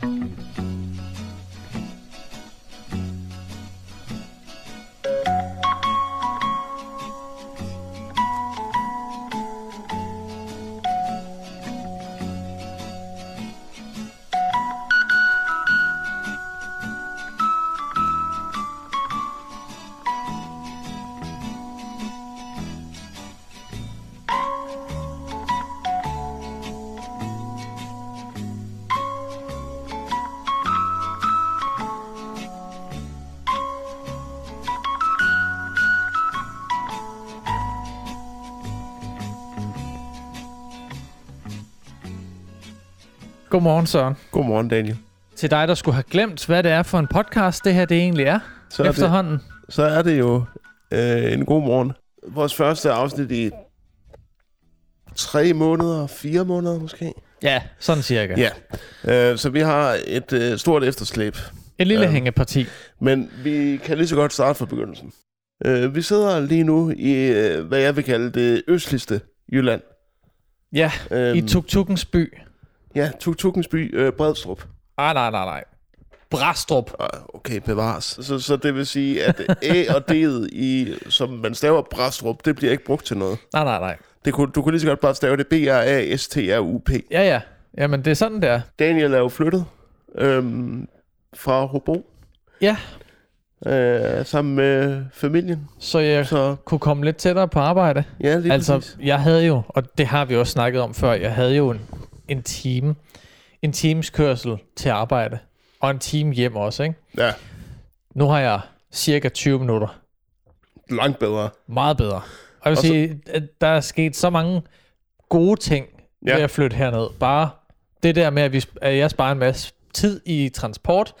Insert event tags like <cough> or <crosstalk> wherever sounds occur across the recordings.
Bye. Godmorgen, Søren. Godmorgen, Daniel. Til dig, der skulle have glemt, hvad det er for en podcast, det her det egentlig er, Så er, efterhånden. det, så er det jo øh, en god morgen. Vores første afsnit i tre måneder, fire måneder måske. Ja, sådan cirka. Ja, øh, så vi har et øh, stort efterslæb. Et lille Øhm. hængeparti. Men vi kan lige så godt starte fra begyndelsen. Øh, vi sidder lige nu i, øh, hvad jeg vil kalde det østligste Jylland. Ja, Øhm, i Tuktukens by. Ja, Tuktukens by, øh, Bredstrup. Ah, nej, nej, nej. Brastrup. Ah, Okay, bevares. Så, så det vil sige, at A og D'et, i, som man staver Brastrup, det bliver ikke brugt til noget. Nej, nej, nej. Det kunne, du kunne lige så godt bare stave det B-R-A-S-T-R-U-P. Ja, ja. Jamen, det er sådan, der. Daniel er jo flyttet øhm, fra Hobro Ja, øh, sammen med familien. så jeg Så kunne komme lidt tættere på arbejde. ja, lige altså, præcis. jeg havde jo, og det har vi også snakket om før, jeg havde jo en, en time, en times kørsel til arbejde, og en time hjem også, ikke? Ja, Nu har jeg cirka 20 minutter. langt bedre. Meget bedre. Og jeg vil så- sige, at der er sket så mange gode ting ja. Ja. ved at flytte herned. Bare det der med, at, vi, at jeg sparer en masse tid i transport,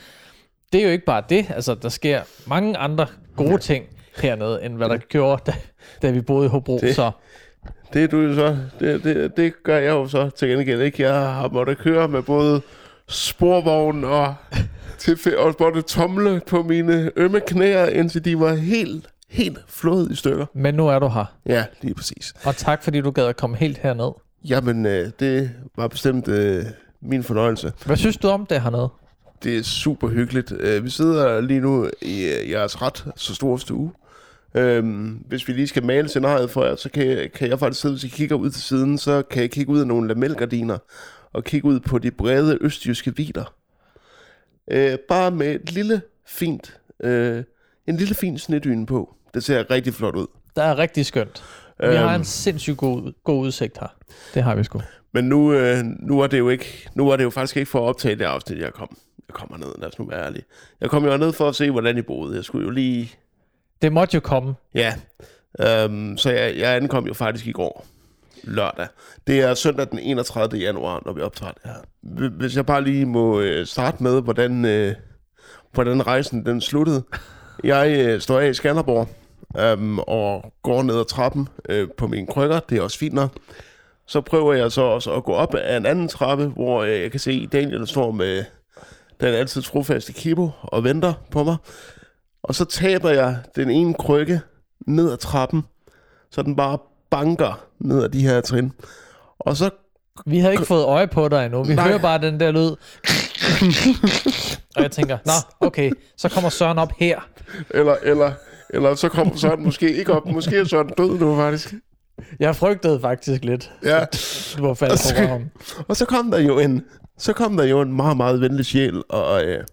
det er jo ikke bare det. Altså, der sker mange andre gode ting hernede, end hvad der gjorde, da, da vi boede i Hobro. Det- Så Det er du så. Det, det, det gør jeg jo så til gengæld ikke. Jeg har måttet køre med både sporvogn og, til, og måtte tomle på mine ømme knæer, indtil de var helt, helt flået i stykker. Men nu er du her. Ja, lige præcis. Og tak, fordi du gad at komme helt herned. Jamen, øh, det var bestemt øh, min fornøjelse. Hvad synes du om det hernede? Det er super hyggeligt. Øh, vi sidder lige nu i øh, jeres ret så stor stue. Øhm, hvis vi lige skal male scenariet for jer, så kan, kan jeg faktisk sidde, hvis I kigger ud til siden, så kan jeg kigge ud af nogle lamelgardiner og kigge ud på de brede østjyske vider. Øh, bare med et lille fint, øh, en lille fin snedyne på. Det ser rigtig flot ud. Der er rigtig skønt. Vi har Øhm. en sindssygt god, god udsigt her. Det har vi sgu. Men nu, øh, nu er det jo ikke, nu er det jo faktisk ikke for at optage det afsnit, jeg kom. Jeg kommer ned, lad os nu være ærlig. Jeg kom jo ned for at se, hvordan I boede. Jeg skulle jo lige det måtte jo komme. Ja, øhm, så jeg, jeg ankom jo faktisk i går, lørdag. Det er søndag den 31. januar, når vi optager det her. Hvis jeg bare lige må øh, starte med, hvordan, øh, hvordan rejsen den sluttede. Jeg øh, står af i Skanderborg øhm, og går ned ad trappen øh, på mine krykker. Det er også fint nok. Så prøver jeg så også at gå op ad en anden trappe, hvor øh, jeg kan se, Daniel står med den altid trofaste Kibo og venter på mig. Og så taber jeg den ene krykke ned ad trappen, så den bare banker ned ad de her trin. Og så, Vi havde ikke fået øje på dig endnu. Vi Nej. hører bare den der lyd. og jeg tænker, nå, okay, så kommer Søren op her. eller, eller, eller så kommer Søren måske ikke op. Måske er Søren død nu, faktisk. Jeg frygtede faktisk lidt, Ja. <laughs> du var faldet på røven. Og så kom der jo en, så kom der jo en meget, meget venlig sjæl og, øh,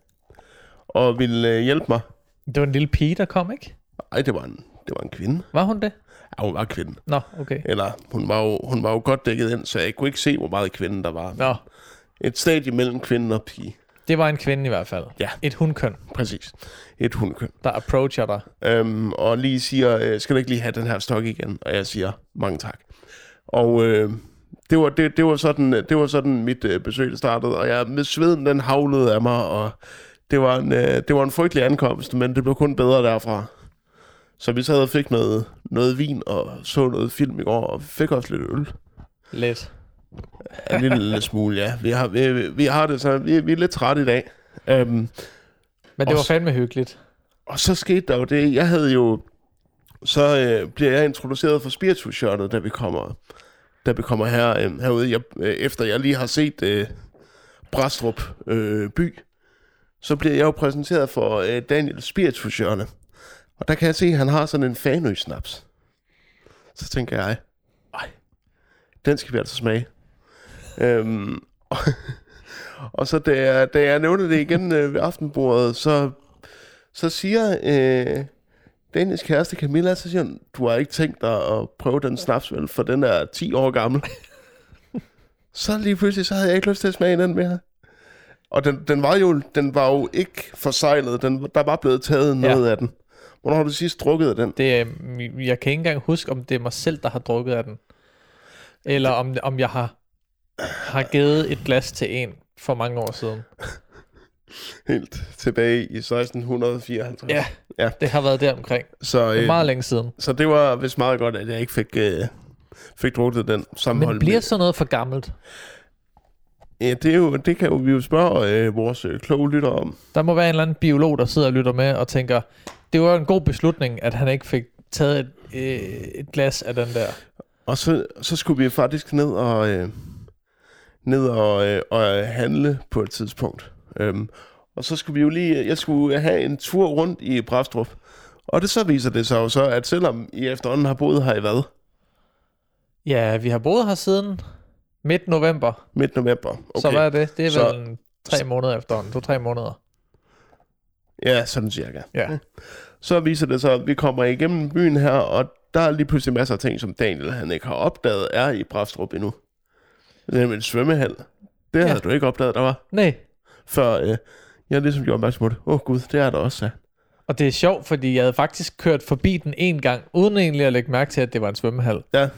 og ville øh, hjælpe mig. Det var en lille pige, der kom, ikke? Ej, det var en, det var en kvinde. Var hun det? Ja, hun var kvinde. Nå, okay. Eller hun var, jo, hun var jo godt dækket ind, så jeg kunne ikke se, hvor meget kvinde der var. Nå, Et stadie mellem kvinde og pige. det var en kvinde i hvert fald. Ja. Et hundkøn, Præcis. Et hundkøn. der approacher dig. øhm, og lige siger, øh, skal du ikke lige have den her stok igen? Og jeg siger, mange tak. Og øh, det, var, det, det, var sådan, det var sådan mit øh, besøg startede, og jeg med sveden den havlede af mig, og det var, en, øh, det var en frygtelig ankomst, men det blev kun bedre derfra. Så vi sad og fik noget, noget vin og så noget film i går, og fik også lidt øl. Lidt. En lille, lille smule, ja. Vi har, vi, vi har det så, vi, vi er lidt trætte i dag. Øhm, Men det Og var fandme hyggeligt. Og så skete der jo det, jeg havde jo, så øh, bliver jeg introduceret for spiritus da vi kommer, da vi kommer her, øh, herude, jeg, øh, efter jeg lige har set øh, Brastrup øh, by, så bliver jeg jo præsenteret for øh, Daniel Spiritusjørne. Og der kan jeg se, at han har sådan en fanø-snaps. Så tænker jeg, ej, den skal vi altså smage. øhm, og, <laughs> og så da jeg, da jeg nævner det igen øh, ved aftenbordet, så, så siger øh, Daniels kæreste Camilla, så siger hun, du har ikke tænkt dig at prøve den snaps, vel, for den er 10 år gammel. <laughs> så lige pludselig, så havde jeg ikke lyst til at smage den mere. Og den, den, var, jo, den var jo ikke forsejlet. Den, der var blevet taget noget ja. af den. Hvornår har du sidst drukket af den? Det er, jeg kan ikke engang huske, om det er mig selv, der har drukket af den. Eller om, om jeg har, har givet et glas til en for mange år siden. <laughs> Helt tilbage i 1654. Ja, ja. det har været der omkring. Så, det er meget længe siden. Så det var vist meget godt, at jeg ikke fik, øh, fik drukket den sammenhold. Men bliver sådan noget for gammelt? Ja, det, er jo, det kan jo, vi jo spørge øh, vores øh, kloge lytter om. Der må være en eller anden biolog, der sidder og lytter med og tænker, det var en god beslutning, at han ikke fik taget et, øh, et glas af den der. Og så, så skulle vi faktisk ned og, øh, ned og, øh, og handle på et tidspunkt. Øhm, og så skulle vi jo lige, jeg skulle have en tur rundt i Brastrup. Og det så viser det sig jo så, at selvom I efterhånden har boet her i hvad? Ja, vi har boet her siden midt november. Midt november, okay. Så hvad er det? Det er så, vel tre måneder efterhånden, to-tre måneder. Ja, sådan cirka. Ja. Så viser det sig, at vi kommer igennem byen her, og der er lige pludselig masser af ting, som Daniel han ikke har opdaget, er i Brastrup endnu. Det er en svømmehal. Det ja. havde du ikke opdaget, der var. Nej. Før øh, jeg ligesom gjorde opmærksom på det. Åh oh, gud, det er der også, ja. Og det er sjovt, fordi jeg havde faktisk kørt forbi den en gang, uden egentlig at lægge mærke til, at det var en svømmehal. Ja.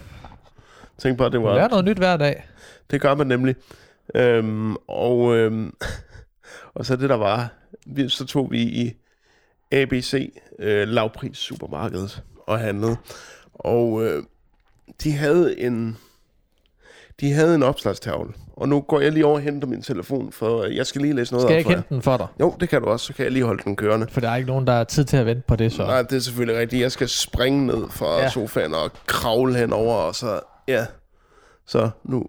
Tænk at det var... Det er noget nyt hver dag. Det gør man nemlig. Øhm, og, øhm, <laughs> og så det der var, vi, så tog vi i ABC øh, lavpris supermarkedet og handlede. Og øh, de havde en de havde en opslagstavle. Og nu går jeg lige over og henter min telefon, for jeg skal lige læse noget Skal jeg ikke hente den for dig? Jo, det kan du også. Så kan jeg lige holde den kørende. For der er ikke nogen, der har tid til at vente på det, så. Nej, det er selvfølgelig rigtigt. Jeg skal springe ned fra ja. sofaen og kravle henover, og så, ja. Så nu,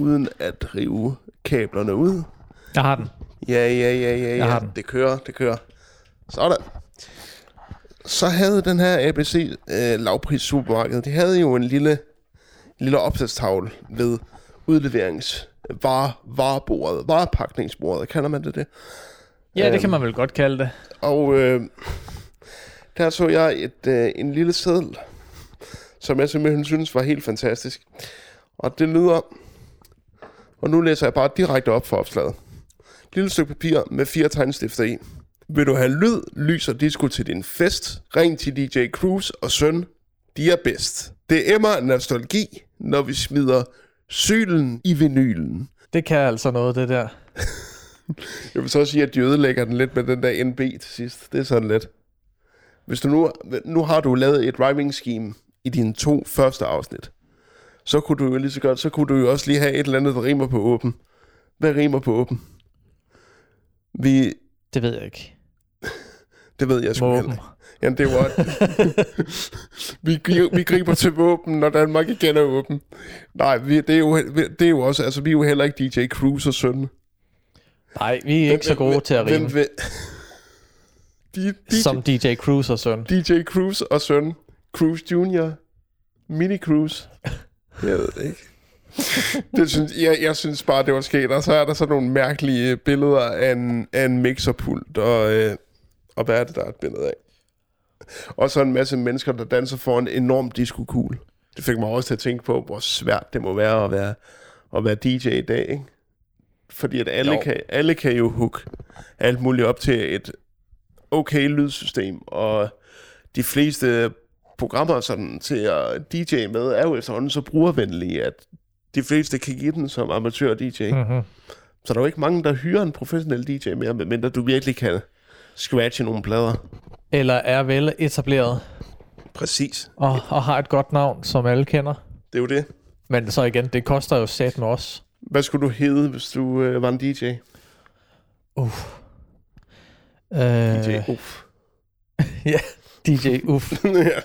uden at rive kablerne ud. Jeg har den. Ja, ja, ja, ja, ja. Jeg har den. Det kører, det kører. Sådan. Så havde den her ABC øh, lavpris supermarked, de havde jo en lille, lille opsatstavle ved udleverings var, varebordet, varepakningsbordet, kalder man det det? Ja, det øhm, kan man vel godt kalde det. Og øh, der så jeg et, øh, en lille seddel, som jeg simpelthen synes var helt fantastisk. Og det lyder, og nu læser jeg bare direkte op for opslaget. Lille stykke papir med fire tegnstifter i. Vil du have lyd, lys og disco til din fest? Ring til DJ Cruise og søn. De er bedst. Det emmer nostalgi, når vi smider sylen i vinylen. Det kan altså noget, det der. <laughs> jeg vil så sige, at de ødelægger den lidt med den der NB til sidst. Det er sådan lidt. Hvis du nu, nu har du lavet et rhyming scheme i dine to første afsnit, så kunne du jo lige så godt, så kunne du jo også lige have et eller andet, der rimer på åben. Hvad rimer på åben? Vi... Det ved jeg ikke. <laughs> det ved jeg sgu heller. Jamen, det var... <laughs> vi, vi griber til våben, når Danmark igen er åben. Nej, vi, det, er jo, det er jo også... Altså, vi er jo heller ikke DJ Cruise og søn. Nej, vi er ikke så gode til at rime. Hvem, <laughs> de, DJ, Som DJ Cruise og søn. DJ Cruise og søn. Cruise Junior. Mini Cruise. Jeg ved det ikke. det synes, jeg, jeg synes bare, det var sket. Og så er der så nogle mærkelige billeder af en, af en mixerpult. Og, øh, og hvad er det, der er et billede af? Og så en masse mennesker, der danser for en enorm disco Det fik mig også til at tænke på, hvor svært det må være at være, at være DJ i dag, ikke? Fordi at alle, kan, alle kan jo hook alt muligt op til et okay lydsystem, og de fleste programmer sådan, til at DJ med er jo efterhånden så brugervenlige, at de fleste kan give den som amatør-DJ. Mm-hmm. Så der er jo ikke mange, der hyrer en professionel DJ mere, medmindre du virkelig kan scratche nogle plader. Eller er vel etableret. Præcis. Og, og har et godt navn, som alle kender. Det er jo det. Men så igen, det koster jo sat med os. Hvad skulle du hedde, hvis du øh, var en DJ? Uff. Uh, DJ Uff. <laughs> ja, DJ Uff. <laughs> ja.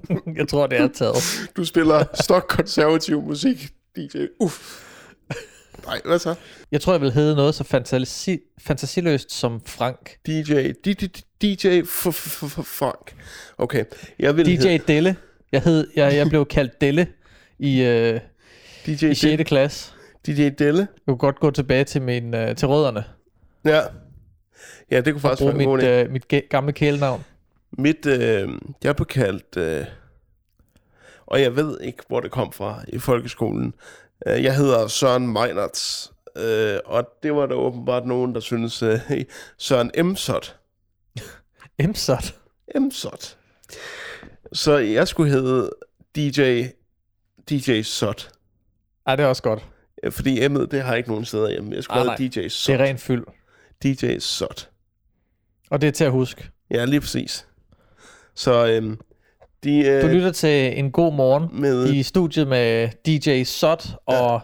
<laughs> Jeg tror, det er taget. Du spiller stok konservativ musik. DJ Uff. Nej, hvad så? Jeg tror, jeg vil hedde noget så fantasi, fantasiløst som Frank. DJ, DJ, Frank. Okay, jeg vil DJ hedde Delle. Jeg, hed, jeg, jeg blev kaldt Delle i, øh, DJ, i 6. klasse. DJ Delle. Jeg kunne godt gå tilbage til, min, øh, til rødderne Ja. Ja, det kunne og faktisk være mit, øh, mit ga- gamle kælenavn. Mit, øh, jeg blev kaldt, øh, og jeg ved ikke, hvor det kom fra i folkeskolen. Øh, jeg hedder Søren Meinerts, øh, og det var der åbenbart nogen, der synes øh, <laughs> Søren Emsot. <laughs> Emsot. Emsot. Så jeg skulle hedde DJ, DJ Sot. Ej, det er også godt. Fordi M'et, det har ikke nogen steder hjemme. Jeg skulle Ah, have nej. DJ Det Sot. er rent fyld. DJ Sot. Og det er til at huske. Ja, lige præcis. Så øhm, de øh, Du lytter til en god morgen med i studiet med DJ Sot og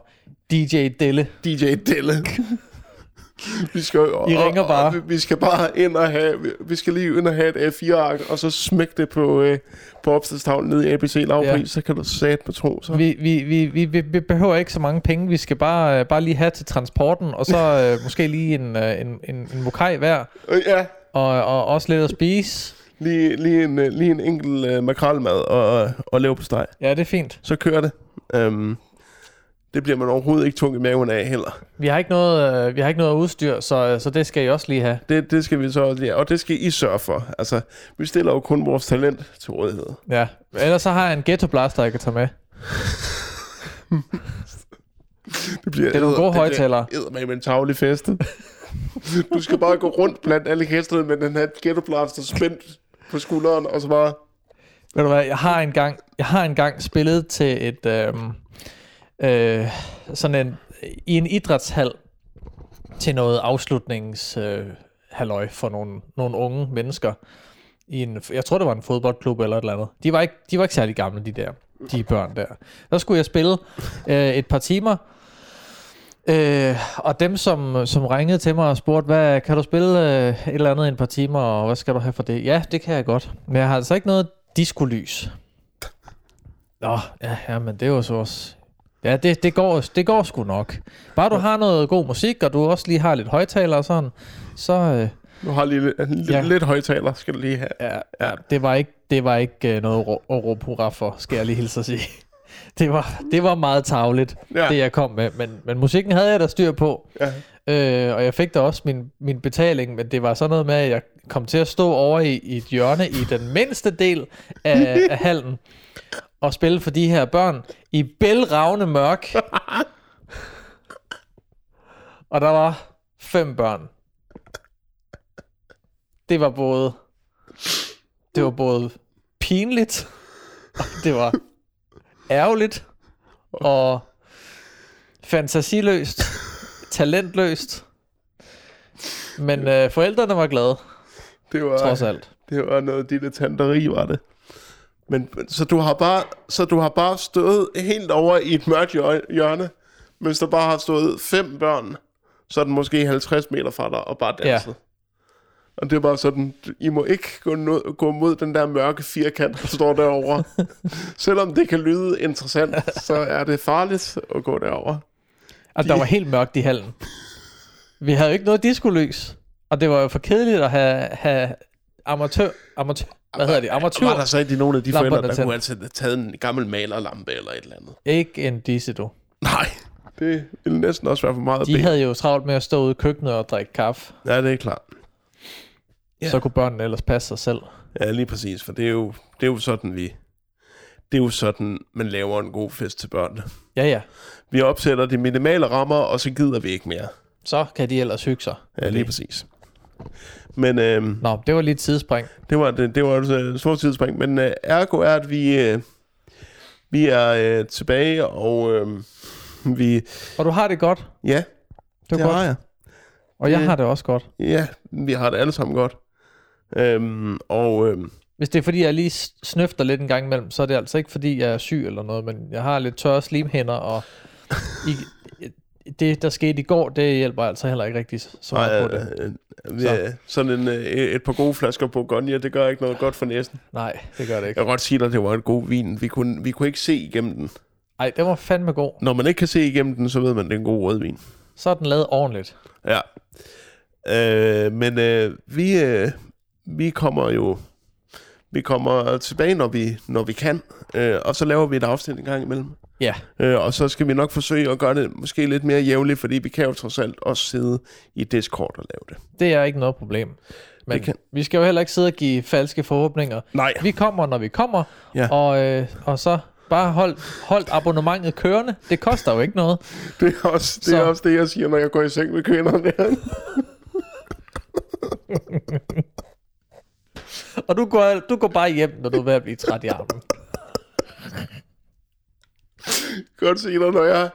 DJ Delle. DJ Delle. <laughs> vi skal, og, I ringer og, bare. Og, vi- vi skal bare ind og have, vi- skal lige ind og have et A4-ark, og så smæk det på, øh, på opstandstavlen nede i ABC lavpris, Ja. ja. så kan du sat på tro. Så. Vi, vi, vi, vi, vi, behøver ikke så mange penge. Vi skal bare, øh, bare lige have til transporten, og så øh, <laughs> måske lige en, øh, en, en, en mokai hver, Øh, Ja, og, og også lidt at spise. Lige, lige, en, øh, lige en enkelt øh, makrelmad og, og, lave på steg. Ja, det er fint. Så kører det. Um, det bliver man overhovedet ikke tung i maven af heller. Vi har ikke noget, øh, vi har ikke noget udstyr, så, øh, så det skal I også lige have. Det, det skal vi så også lige, og det skal I sørge for. Altså, vi stiller jo kun vores talent til rådighed. Ja. Ellers så har jeg en ghetto blaster, jeg kan tage med. <laughs> Det, bliver Det er nogle gode højtalere. Det bliver med en tavlig fest. <laughs> du skal bare gå rundt blandt alle gæsterne med den her ghettoblaster spændt på skulderen, og så bare... Ved du hvad, jeg har engang, jeg har engang spillet til et, Øh, øh, sådan en, i en idrætshal til noget afslutnings, øh, halløj for nogle, nogle unge mennesker. I en, jeg tror, det var en fodboldklub eller et eller andet. De var ikke, de var ikke særlig gamle, de der, de børn der. Der skulle jeg spille øh, et par timer, Øh, og dem, som, som ringede til mig og spurgte, hvad, kan du spille øh, et eller andet i et par timer, og hvad skal du have for det? Ja, det kan jeg godt. Men jeg har altså ikke noget diskolys. Nå, ja, ja, men det er jo så også... Ja, det, det, går, det går sgu nok. Bare du har noget god musik, og du også lige har lidt højtaler og sådan, så... Øh, Du har lige lidt, Ja. lidt højtaler, skal du lige have. ja, ja, det var ikke, det var ikke øh, noget at råbe hurra for, skal jeg lige hilse at sige. Det var, det var meget tavligt, ja. Det jeg kom med, men, men musikken havde jeg da styr på. Ja. Øh, og jeg fik da også min, min betaling, men det var sådan noget med, at jeg kom til at stå over i, i et hjørne i den mindste del af, <laughs> af hallen og spille for de her børn i bælragende mørk. <laughs> og der var fem børn. Det var både det var både pinligt, og det var ærgerligt og fantasiløst, talentløst. Men øh, forældrene var glade, Det var, trods alt. det var noget dilettanteri, var det. Men, så, du har bare, så du har bare stået helt over i et mørkt hjør- hjørne, mens der bare har stået fem børn, så er den måske 50 meter fra dig, og bare danset. Ja. Og det er bare sådan, I må ikke gå, no- gå mod den der mørke firkant, der står derovre. <laughs> Selvom det kan lyde interessant, så er det farligt at gå derover. Og der var helt mørkt i hallen. Vi havde jo ikke noget diskolys. Og det var jo for kedeligt at have, have amatør, amatør, hvad hedder det, amatør, Var der så ikke nogle af de forældre, der tændt. kunne altså have taget en gammel malerlampe eller et eller andet? ikke en disse, du. Nej, det ville næsten også være for meget De havde jo travlt med at stå ude i køkkenet og drikke kaffe. Ja, det er klart. Ja. Så kunne børnene ellers passe sig selv. Ja, lige præcis, for det er jo, det er jo sådan, vi... Det er jo sådan, man laver en god fest til børnene. Ja, ja. Vi opsætter de minimale rammer, og så gider vi ikke mere. Så kan de ellers hygge sig. Ja, lige præcis. Men øhm, Nå, det var lige et sidespring. det var, det, det var et stort tidsspring. Men øh, ergo er, at vi, øh, vi er øh, tilbage, og øh, vi... Og du har det godt. Ja, Det er det godt. har jeg. Og jeg Det- har det også godt. Ja, vi har det alle sammen godt. Øhm, og øhm, Hvis det er fordi, jeg lige snøfter lidt en gang imellem, så er det altså ikke fordi, jeg er syg eller noget, men jeg har lidt tørre slimhænder, og i, <laughs> det, der skete i går, det hjælper altså heller ikke rigtig så meget på det. øh, øh, Så. sådan en, øh, et par gode flasker Bourgogne, det gør ikke noget godt for næsen. Nej, det gør det ikke. Jeg kan godt sige dig, at det var en god vin. Vi kunne, vi kunne ikke se igennem den. Ej, det var fandme god. Når man ikke kan se igennem den, så ved man, det er en god rødvin. Så er den lavet ordentligt. Ja. Øh, men øh, vi, øh, vi kommer jo vi kommer tilbage, når vi, når vi kan, øh, og så laver vi et afsnit en gang imellem. Ja, Øh, og så skal vi nok forsøge at gøre det måske lidt mere jævnligt, fordi vi kan jo trods alt også sidde i Discord og lave det. det er ikke noget problem. Men kan- vi skal jo heller ikke sidde og give falske forhåbninger. Nej. Vi kommer, når vi kommer, Ja. og, øh, og så bare hold, hold abonnementet kørende. Det koster jo ikke noget. <laughs> Det er også det, Så- er også det jeg siger, når jeg går i seng med kvinderne der. <laughs> Og du går, du går bare hjem, når du er ved at blive træt i armen. Godt se dig, når jeg,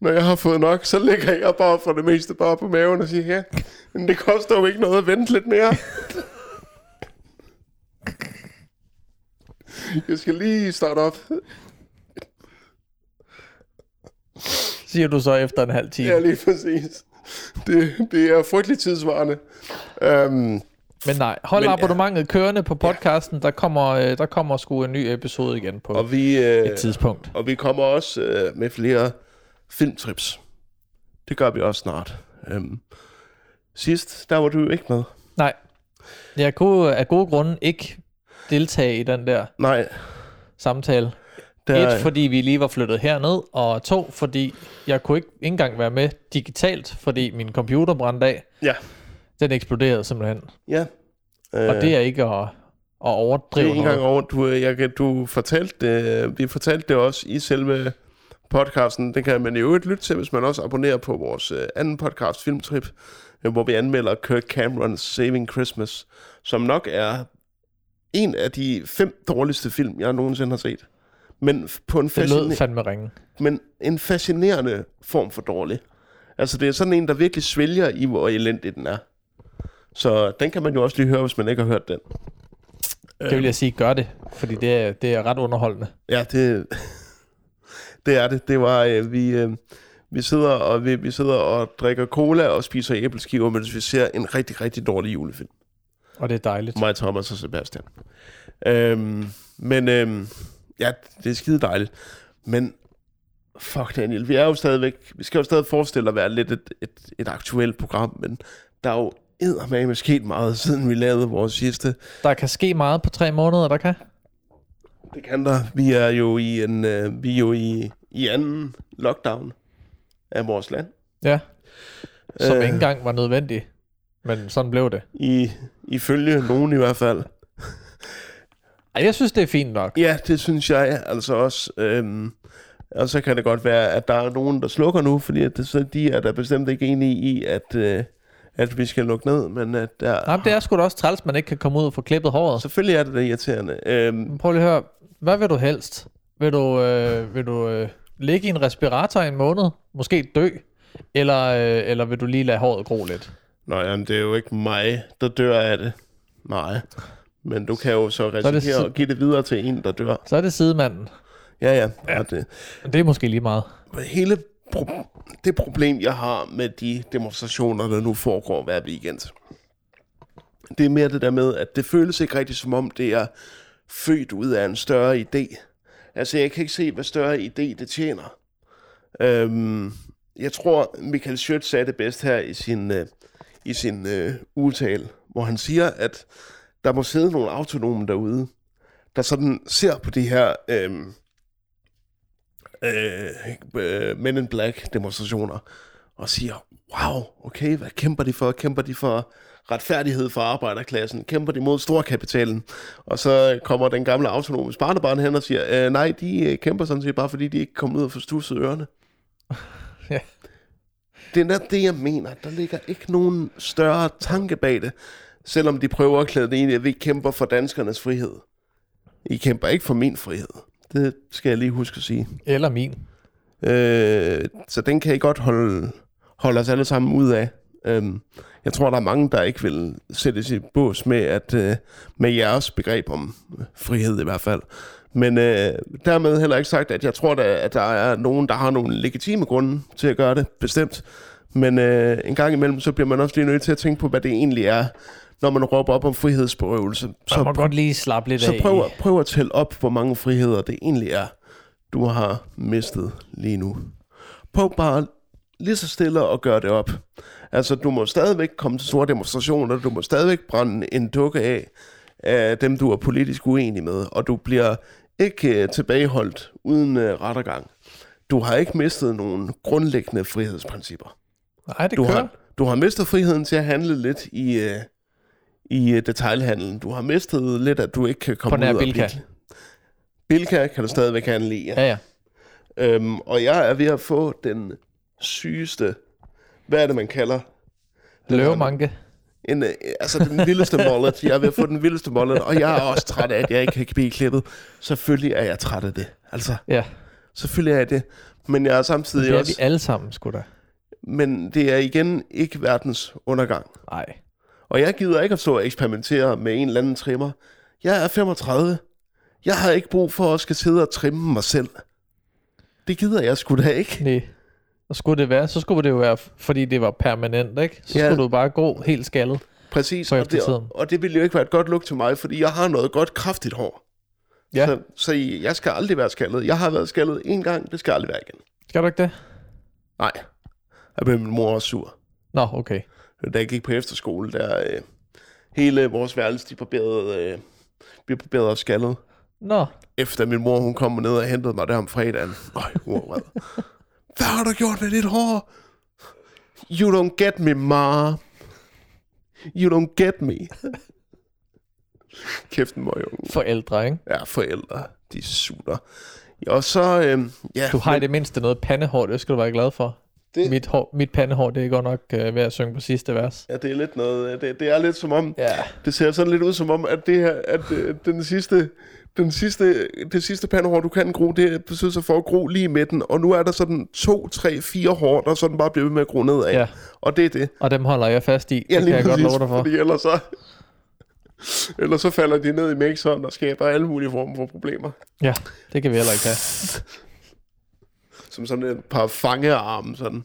når jeg har fået nok, så lægger jeg bare for det meste bare på maven og siger, ja, men det koster jo ikke noget at vente lidt mere. Jeg skal lige starte op. Siger du så efter en halv time. Ja, lige præcis. Det, det er frygteligt tidsvarende. Um, Men nej, hold Men, ja. abonnementet kørende på podcasten. Der kommer, øh, der kommer sgu en ny episode igen på og, vi, øh, et tidspunkt. og vi kommer også øh, med flere filmtrips. Det gør vi også snart. Um, sidst, der var du ikke med. Nej, jeg kunne af gode grunde ikke deltage i den der Nej, samtale. der, Et, fordi vi lige var flyttet herned, og to, fordi jeg kunne ikke, ikke engang være med digitalt, fordi min computer brændte af. Ja. Den eksploderede simpelthen. Ja. Og det er ikke at, at Det overdrive er ikke engang over. Du, øh, jeg, du fortalte det, vi fortalte det også i selve podcasten. Det kan man jo øvrigt lytte til, hvis man også abonnerer på vores øh, anden podcast, Filmtrip, øh, hvor vi anmelder Kirk Camerons Saving Christmas, som nok er en af de fem dårligste film, jeg nogensinde har set. Men på en, Det lød fasciner- fandme ringe. men en fascinerende form for dårlig. Altså, det er sådan en, der virkelig svælger i, hvor elendig den er. Så den kan man jo også lige høre, hvis man ikke har hørt den. Det vil jeg sige, gør det, fordi det er, det er ret underholdende. Ja, det, <laughs> det er det. Det var, øh, vi, øh, vi, sidder og, vi, vi sidder og drikker cola og spiser æbleskiver, mens vi ser en rigtig, rigtig dårlig julefilm. Og det er dejligt. Mig, Thomas og Sebastian. Øhm, men øhm, ja, det er skide dejligt. Men fuck Daniel, vi er jo stadigvæk, vi skal jo stadig forestille at være lidt et, et, et aktuelt program, men der er jo eddermame sket meget, siden vi lavede vores sidste. Der kan ske meget på tre måneder, der kan. Det kan der. Vi er jo i en, øh, vi er jo i, i anden lockdown af vores land. Ja. Som Øh. ikke engang var nødvendig. Men sådan blev det. I, ifølge nogen i hvert fald. Ej, jeg synes, det er fint nok. Ja, det synes jeg altså også. Øhm, og så kan det godt være, at der er nogen, der slukker nu, fordi at det, så de er der bestemt ikke enige i, at, øh, at vi skal lukke ned. Men at der, Nej, men det er sgu da også træls, man ikke kan komme ud og få klippet håret. selvfølgelig er det da irriterende. Øhm, Prøv lige at høre, hvad vil du helst? Vil du, øh, vil du øh, ligge i en respirator i en måned? Måske dø? Eller, øh, eller vil du lige lade håret gro lidt? Nå, jamen, det er jo ikke mig, der dør af det. Nej. Men du kan jo så det risikere så- at give det videre til en, der dør. Så er det sidemanden. Ja, ja. ja. Det, det er måske lige meget. hele pro- det problem, jeg har med de demonstrationer, der nu foregår hver weekend, det er mere det der med, at det føles ikke rigtigt som om, det er født ud af en større idé. Altså, jeg kan ikke se, hvad større idé det tjener. Øhm, jeg tror, Michael Schødt sagde det bedst her i sin, øh, i sin øh, udtale, hvor han siger, at der må sidde nogle autonome derude, der sådan ser på de her øh, øh, Men in Black demonstrationer, og siger, wow, okay, hvad kæmper de for? Kæmper de for retfærdighed for arbejderklassen? Kæmper de mod storkapitalen? Og så kommer den gamle autonome barnebarn hen og siger, øh, nej, de øh, kæmper sådan set bare, fordi de ikke kommer ud og får stusset ørerne. <laughs> Ja. Det er netop det, jeg mener. Der ligger ikke nogen større tanke bag det, selvom de prøver at klæde det ind at vi kæmper for danskernes frihed. I kæmper ikke for min frihed. Det skal jeg lige huske at sige. Eller min. Øh, så den kan I godt holde, holde os alle sammen ud af. Øhm, jeg tror, der er mange, der ikke vil sættes i bås med, at, øh, med jeres begreb om frihed i hvert fald. Men øh, dermed heller ikke sagt, at jeg tror, da, at der er nogen, der har nogle legitime grunde til at gøre det, bestemt. Men øh, en gang imellem, så bliver man også lige nødt til at tænke på, hvad det egentlig er, når man råber op om frihedsberøvelse. Så man må godt lige slappe lidt Så af. prøv, i- at- prøv at tælle op, hvor mange friheder det egentlig er, du har mistet lige nu. Prøv bare lige så stille og gøre det op. Altså, du må stadigvæk komme til store demonstrationer, du må stadigvæk brænde en dukke af, af dem, du er politisk uenig med, og du bliver ikke uh, tilbageholdt uden uh, rettergang. Du har ikke mistet nogen grundlæggende frihedsprincipper. Nej, det Du kører. har, du har mistet friheden til at handle lidt i, uh, i uh, detailhandlen. Du har mistet lidt, at du ikke kan komme På ud og Bilka. Bilka kan du stadigvæk handle i, ja. Ja. Øhm, og jeg er ved at få den sygeste, hvad er det, man kalder? Løvemanke. En, øh, altså den vildeste mullet. Jeg er ved at få den vildeste mullet, og jeg er også træt af, at jeg ikke kan blive klippet. Selvfølgelig er jeg træt af det. Altså, Ja, selvfølgelig er jeg det. Men jeg er samtidig det er også... vi alle sammen, sgu da. Men det er igen ikke verdens undergang. Nej. Og jeg gider ikke at stå og eksperimentere med en eller anden trimmer. Jeg er 35. Jeg har ikke brug for at skal sidde og trimme mig selv. Det gider jeg sgu da ikke. Nej. Og skulle det være, så skulle det jo være, fordi det var permanent, ikke? Så Ja. skulle du bare gå helt skaldet. Præcis, og det, og det ville jo ikke være et godt look til mig, fordi jeg har noget godt kraftigt hår. Ja. Så, så jeg skal aldrig være skaldet. Jeg har været skaldet en gang, det skal aldrig være igen. Skal du ikke det? Nej, jeg blev min mor også sur. Nå, okay. Da jeg gik på efterskole, der øh, hele vores værelse, de barberede, øh, vi barberede og skaldet. Nå, Efter min mor, hun kom ned og hentede mig der om fredagen. Øj, var vred. Hvad har du gjort med dit hår? You don't get me, ma. You don't get me. Kæften må jo. forældre, ikke? Ja, forældre, de sutter. Og så, øh, ja, Du har i det mindste noget pandehår, det skal du være glad for. Det-. Mit, hår, mit pandehår, det er godt nok øh, ved at synge på sidste vers. ja, det er lidt noget, det, det er lidt som om, Ja. det ser sådan lidt ud som om, at det her, at øh, den sidste, den sidste, det sidste pandehår, du kan gro, det besøger sig for at gro lige i midten, og nu er der sådan to, tre, fire hår, der sådan bare bliver ved med at gro nedad. Ja. Og det er det. Og dem holder jeg fast i. Ja, det kan jeg godt præcis, love dig for. Fordi ellers så, ellers så falder de ned i mixeren og skaber alle mulige former for problemer. Ja, det kan vi heller ikke have. <laughs> Som sådan et par fangearme, sådan.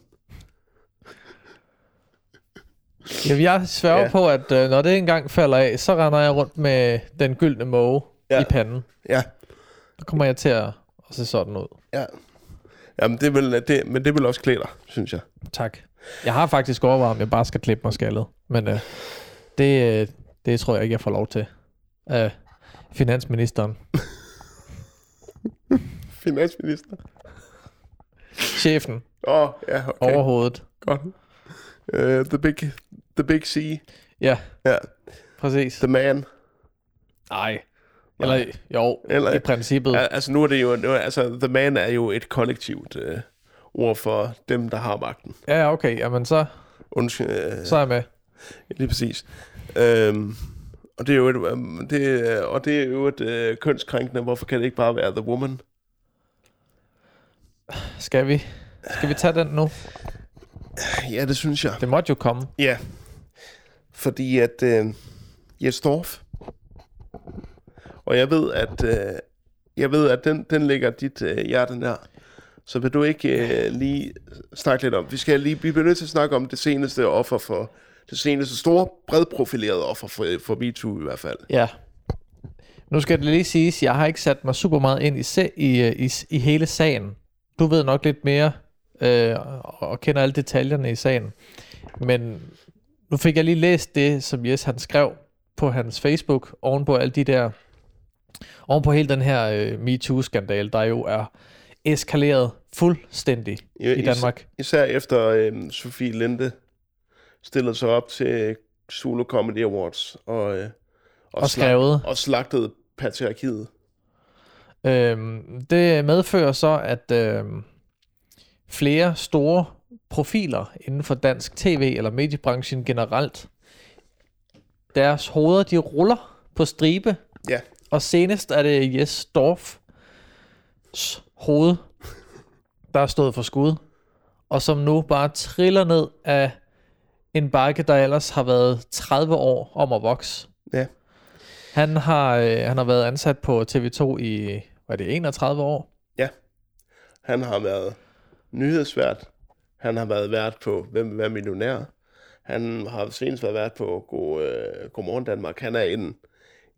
Ja, jeg sværger Ja. på, at øh, når det engang falder af, så render jeg rundt med den gyldne måge Ja. i panden. Ja, Så kommer jeg til at, at se sådan ud. ja. Jamen, det vil, det, men det vil også klæde dig, synes jeg. Tak. Jeg har faktisk overvejet, om jeg bare skal klippe mig skaldet. Men øh, det, øh, det tror jeg ikke, jeg får lov til. Af finansministeren. <laughs> Finansminister. Chefen. Åh, oh, ja, okay. Overhovedet. Godt. Uh, the, big, the Big C. Ja, Ja, præcis. The Man. Nej. Eller jo, Eller- i princippet. Altså, nu er det jo... Nu, altså, The Man er jo et kollektivt uh, ord for dem, der har magten. Ja, ja, okay. Jamen, så, Undskyld. Uh, så er jeg med. Lige præcis. Um, og det er jo et, um, det, og det er jo et uh, kønskrænkende. Hvorfor kan det ikke bare være The Woman? Skal vi? Skal vi tage den nu? Ja, det synes jeg. Det måtte jo komme. Ja. Fordi at øh, Jes Dorf, og jeg ved, at øh, jeg ved, at den, den ligger dit øh, hjerte nær. Så vil du ikke øh, lige snakke lidt om? Vi skal lige vi bliver nødt til at snakke om det seneste offer for det seneste store, bredprofilerede offer for, for MeToo i hvert fald. Ja. Nu skal det lige siges, jeg har ikke sat mig super meget ind i, se, i, øh, i, i hele sagen. Du ved nok lidt mere øh, og, og kender alle detaljerne i sagen. Men nu fik jeg lige læst det, som Jes han skrev på hans Facebook, ovenpå alle de der, ovenpå hele den her øh, MeToo-skandal, der jo er eskaleret fuldstændig Ja, i Danmark. Især efter øh, Sofie Linde stillede sig op til Zulu Comedy Awards og, øh, Og slag- skrevet. og slagtede patriarkiet. Øhm, det medfører så, at øhm, flere store profiler inden for dansk tv eller mediebranchen generelt, deres hoveder de ruller på stribe, Ja. og senest er det Jes Dorfs hoved, der er stået for skud, og som nu bare triller ned af en bakke, der ellers har været 30 år om at vokse. Ja. Han har, øh, han har været ansat på TV2 i, hvad er det, 31 år? Han har været nyhedsvært. Han har været vært på Hvem være millionær. Han har senest været vært på God, øh, Godmorgen Danmark. Han er en...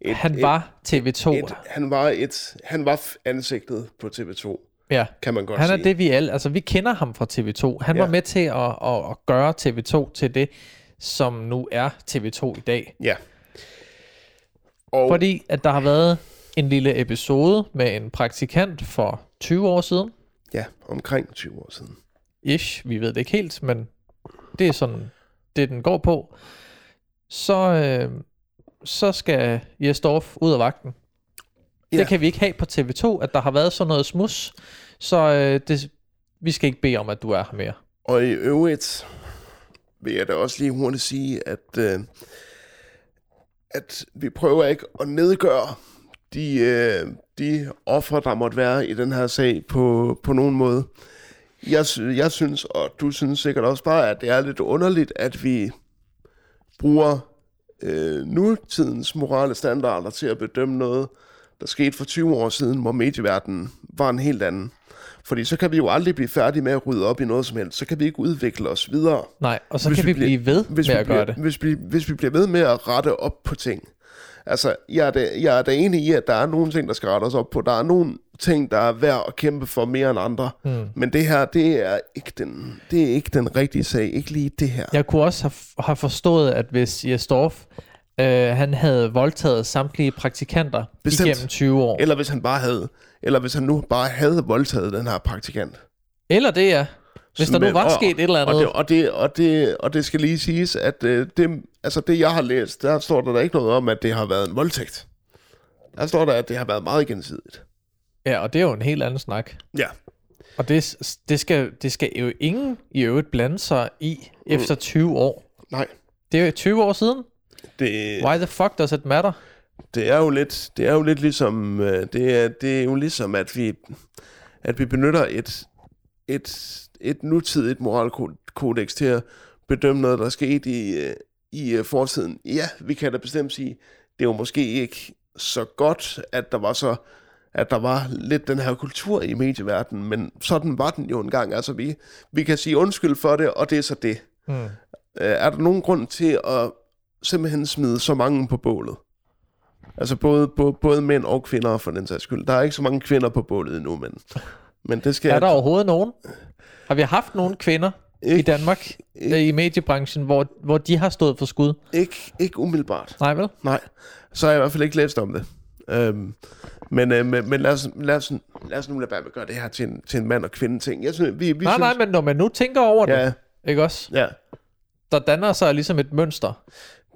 Et, Han var TV2. et, han var et, han var ansigtet på TV2. Ja, kan man godt han er sige. det, vi alle... Altså, vi kender ham fra TV2. Han Ja. var med til at, at, at gøre TV2 til det, som nu er TV2 i dag. Ja. Og, Fordi at der har været en lille episode med en praktikant for 20 år siden. Ja, omkring 20 år siden. Ish, vi ved det ikke helt, men det er sådan, det den går på. Så, øh, så skal Jes Dorf ud af vagten. Ja. Det kan vi ikke have på TV2, at der har været sådan noget smus. Så øh, det, vi skal ikke bede om, at du er her mere. Og i øvrigt vil jeg da også lige hurtigt sige, at, øh, at vi prøver ikke at nedgøre de, øh, de ofre, der måtte være i den her sag på, på nogen måde. Jeg, jeg synes, og du synes sikkert også bare, at det er lidt underligt, at vi bruger øh, nutidens morale standarder til at bedømme noget, der skete for 20 år siden, hvor medieverdenen var en helt anden. Fordi så kan vi jo aldrig blive færdige med at rydde op i noget som helst. Så kan vi ikke udvikle os videre. Nej, og så Hvis kan vi vi blive ved Hvis med vi, at bliver, gøre det. Hvis, vi, hvis vi bliver ved med at rette op på ting. Altså, jeg er, da, jeg er da enig i, at der er nogle ting, der skal rettes op på. Der er nogle ting, der er værd at kæmpe for mere end andre. Mm. Men det her, det er ikke den, det er ikke den rigtige sag. Ikke lige det her. Jeg kunne også have, have forstået, at hvis Jes Dorf, øh, han havde voldtaget samtlige praktikanter Bestemt. igennem 20 år. Eller hvis han bare havde, eller hvis han nu bare havde voldtaget den her praktikant. Eller det, ja. Hvis der nu var og- sket et eller Og andet. det, og, det, og, det, og det skal lige siges, at øh, det, altså det, jeg har læst, der står der, der ikke noget om, at det har været en voldtægt. Der står der, at det har været meget gensidigt. Ja, og det er jo en helt anden snak. Ja. Og det, det, skal, det skal jo ingen i øvrigt blande sig i efter 20 år. Nej. Det er jo 20 år siden. Det, Why the fuck does it matter? Det er jo lidt, det er jo lidt ligesom, øh, det er, det er jo ligesom, at vi, at vi benytter et, et, et nutidigt moralkodex til at bedømme noget, der er sket i, øh, i øh, fortiden. Ja, vi kan da bestemt sige, det jo måske ikke så godt, at der var så at der var lidt den her kultur i medieverdenen, men sådan var den jo engang. Altså, vi, vi kan sige undskyld for det, og det er så det. Øh, er der nogen grund til at simpelthen smide så mange på bålet? Altså både, både, både mænd og kvinder for den sags skyld. Der er ikke så mange kvinder på bålet endnu, men, men det skal Er der overhovedet nogen? Har vi haft nogle kvinder i ikke, Danmark, ikke, i mediebranchen, hvor, hvor de har stået for skud? ikke, ikke umiddelbart. Nej vel? Nej, så har jeg i hvert fald ikke læst om det. Øhm, men, øh, men, men lad, os, lad, os, lad os nu lade være med at gøre det her til en, til en mand og kvinde ting. Jeg synes, vi, vi Nej, synes, nej, men når man nu tænker over det, Ja, ikke også? ja. Der danner sig ligesom et mønster.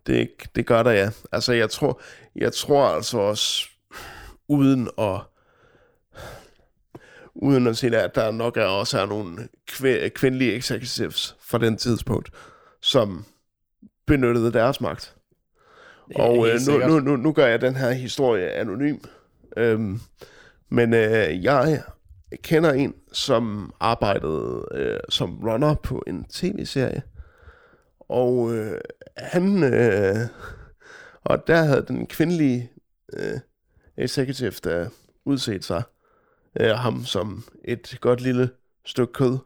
Det, det gør der, ja. Altså, jeg tror, jeg tror altså også, uden at, uden at sige at der nok er også er nogle kv- kvindelige executives fra den tidspunkt, som benyttede deres magt. Og øh, nu, nu, nu, nu gør jeg den her historie anonym. Øhm, men øh, jeg kender en, som arbejdede øh, som runner på en tv-serie. Og øh, han... Øh, og der havde den kvindelige øh, executive, der udset sig øh, ham som et godt lille stykke kød.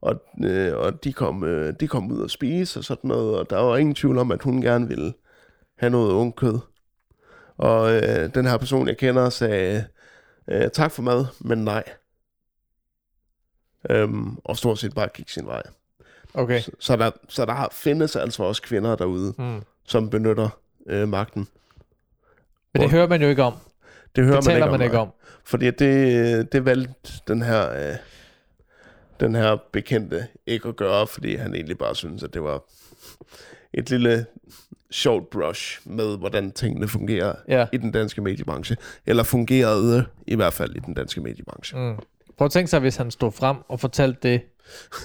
Og, øh, og de, kom, øh, de kom ud og spise og sådan noget, og der var ingen tvivl om, at hun gerne ville have noget ung kød. Og øh, den her person, jeg kender, sagde, øh, tak for mad, men nej. Øhm, og stort set bare gik sin vej. Okay. Så, så, der, så der findes altså også kvinder derude, Mm. som benytter øh, magten. Men det hører man jo ikke om. Det hører Det man ikke man om. ikke om. Fordi det, det valgte den her, øh, den her bekendte ikke at gøre, fordi han egentlig bare synes, at det var et lille sjovt brush med, hvordan tingene fungerer Ja. i den danske mediebranche. Eller fungerede i hvert fald i den danske mediebranche. Mm. Prøv at tænke sig, hvis han stod frem og fortalte det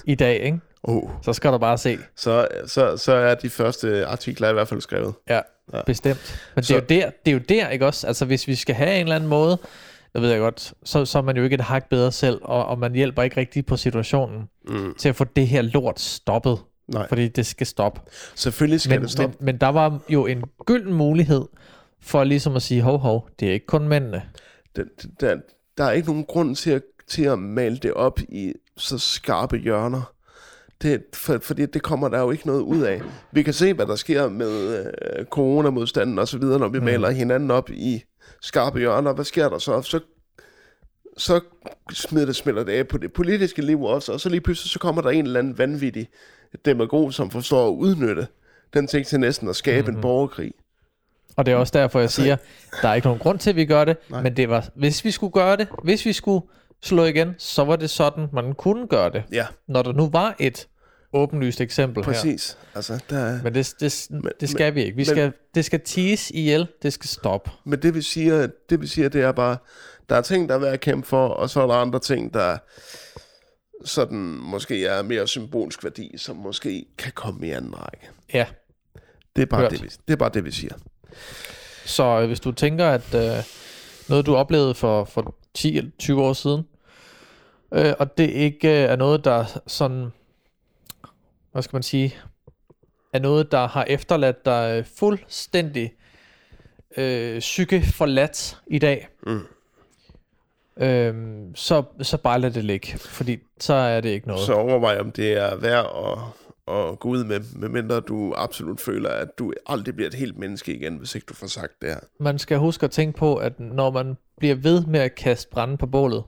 i dag, ikke? Oh, Så skal du bare se. så, så, så er de første artikler i hvert fald skrevet. Ja, Ja. bestemt. Men det Så- er, jo der, det er jo der, ikke også? Altså, hvis vi skal have en eller anden måde, det ved jeg godt, så, så er man jo ikke et hak bedre selv, og, og man hjælper ikke rigtig på situationen Mm. til at få det her lort stoppet, Nej, fordi det skal stoppe. selvfølgelig skal Men, det stoppe. men, men der var jo en gylden mulighed for ligesom at sige, hov, hov, det er ikke kun mændene. Der, der, der er ikke nogen grund til at, til at male det op i så skarpe hjørner. Det, for, fordi det kommer der jo ikke noget ud af. Vi kan se, hvad der sker med øh, coronamodstanden og så videre, når vi mm. maler hinanden op i skarpe hjørner. Hvad sker der så? Så, så smider det, smelter det af på det politiske liv også, og så lige pludselig så kommer der en eller anden vanvittig demagog, som forstår at udnytte den ting til næsten at skabe mm-hmm. en borgerkrig. Og det er også derfor, jeg siger, der er ikke nogen grund til, at vi gør det, Nej. men det var, hvis vi skulle gøre det, hvis vi skulle slå igen, så var det sådan, man kunne gøre det. Ja. Når der nu var et åbenlyst eksempel her. Præcis. Altså, der, Men det, det, det skal vi ikke. Vi skal, det skal tease ihjel, det skal stoppe. Men det vi siger, det vi siger, det er bare, der er ting, der er værd at kæmpe for, og så er der andre ting, der sådan måske er mere symbolsk værdi, som måske kan komme i anden række. Ja. Det er bare, Hørt. det, vi, det er bare det, vi siger. Så øh, hvis du tænker, at øh, noget du oplevede for, for 10 eller 20 år siden, øh, og det ikke øh, er noget, der sådan, hvad skal man sige, er noget, der har efterladt dig fuldstændig øh, psyke forladt i dag, Mm. øh, så, så bare lad det ligge, fordi så er det ikke noget. Så overvej, om det er værd at, at gå ud med, medmindre du absolut føler, at du aldrig bliver et helt menneske igen, hvis ikke du får sagt det her. man skal huske at tænke på, at når man bliver ved med at kaste brænde på bålet,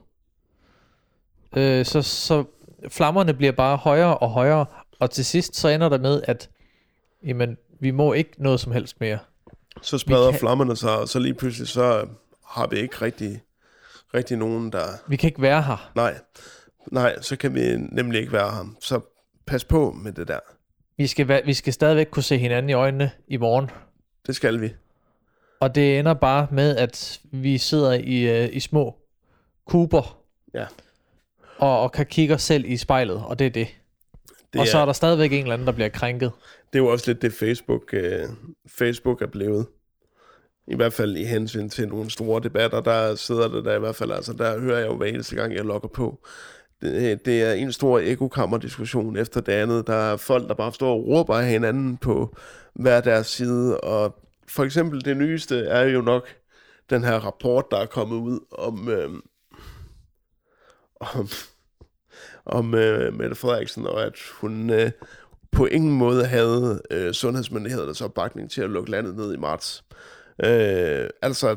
øh, så, så flammerne bliver bare højere og højere, og til sidst så ender det med, at jamen, vi må ikke noget som helst mere. Så spreder kan- flammerne sig, og så lige pludselig, så har vi ikke rigtig, rigtig nogen, der... Vi kan ikke være her. Nej, nej, så kan vi nemlig ikke være ham. Så pas på med det der. Vi skal, vi skal stadigvæk kunne se hinanden i øjnene i morgen. Det skal vi. Og det ender bare med, at vi sidder i, øh, i små kuber Ja. og, og kan kigge os selv i spejlet, og det er det. Det og så er- er der stadigvæk en eller anden, der bliver krænket. Det er jo også lidt det, Facebook, øh, Facebook er blevet. I hvert fald i hensyn til nogle store debatter, der sidder det der i hvert fald, altså der hører jeg jo hver eneste gang, jeg logger på. Det, det er en stor ekokammer-diskussion efter det andet. Der er folk, der bare står og råber af hinanden på hver deres side, og for eksempel det nyeste er jo nok den her rapport, der er kommet ud om, øh, om, om øh, Mette Frederiksen, og at hun øh, på ingen måde havde øh, sundhedsmyndighedernes opbakning til at lukke landet ned i marts. Øh, altså,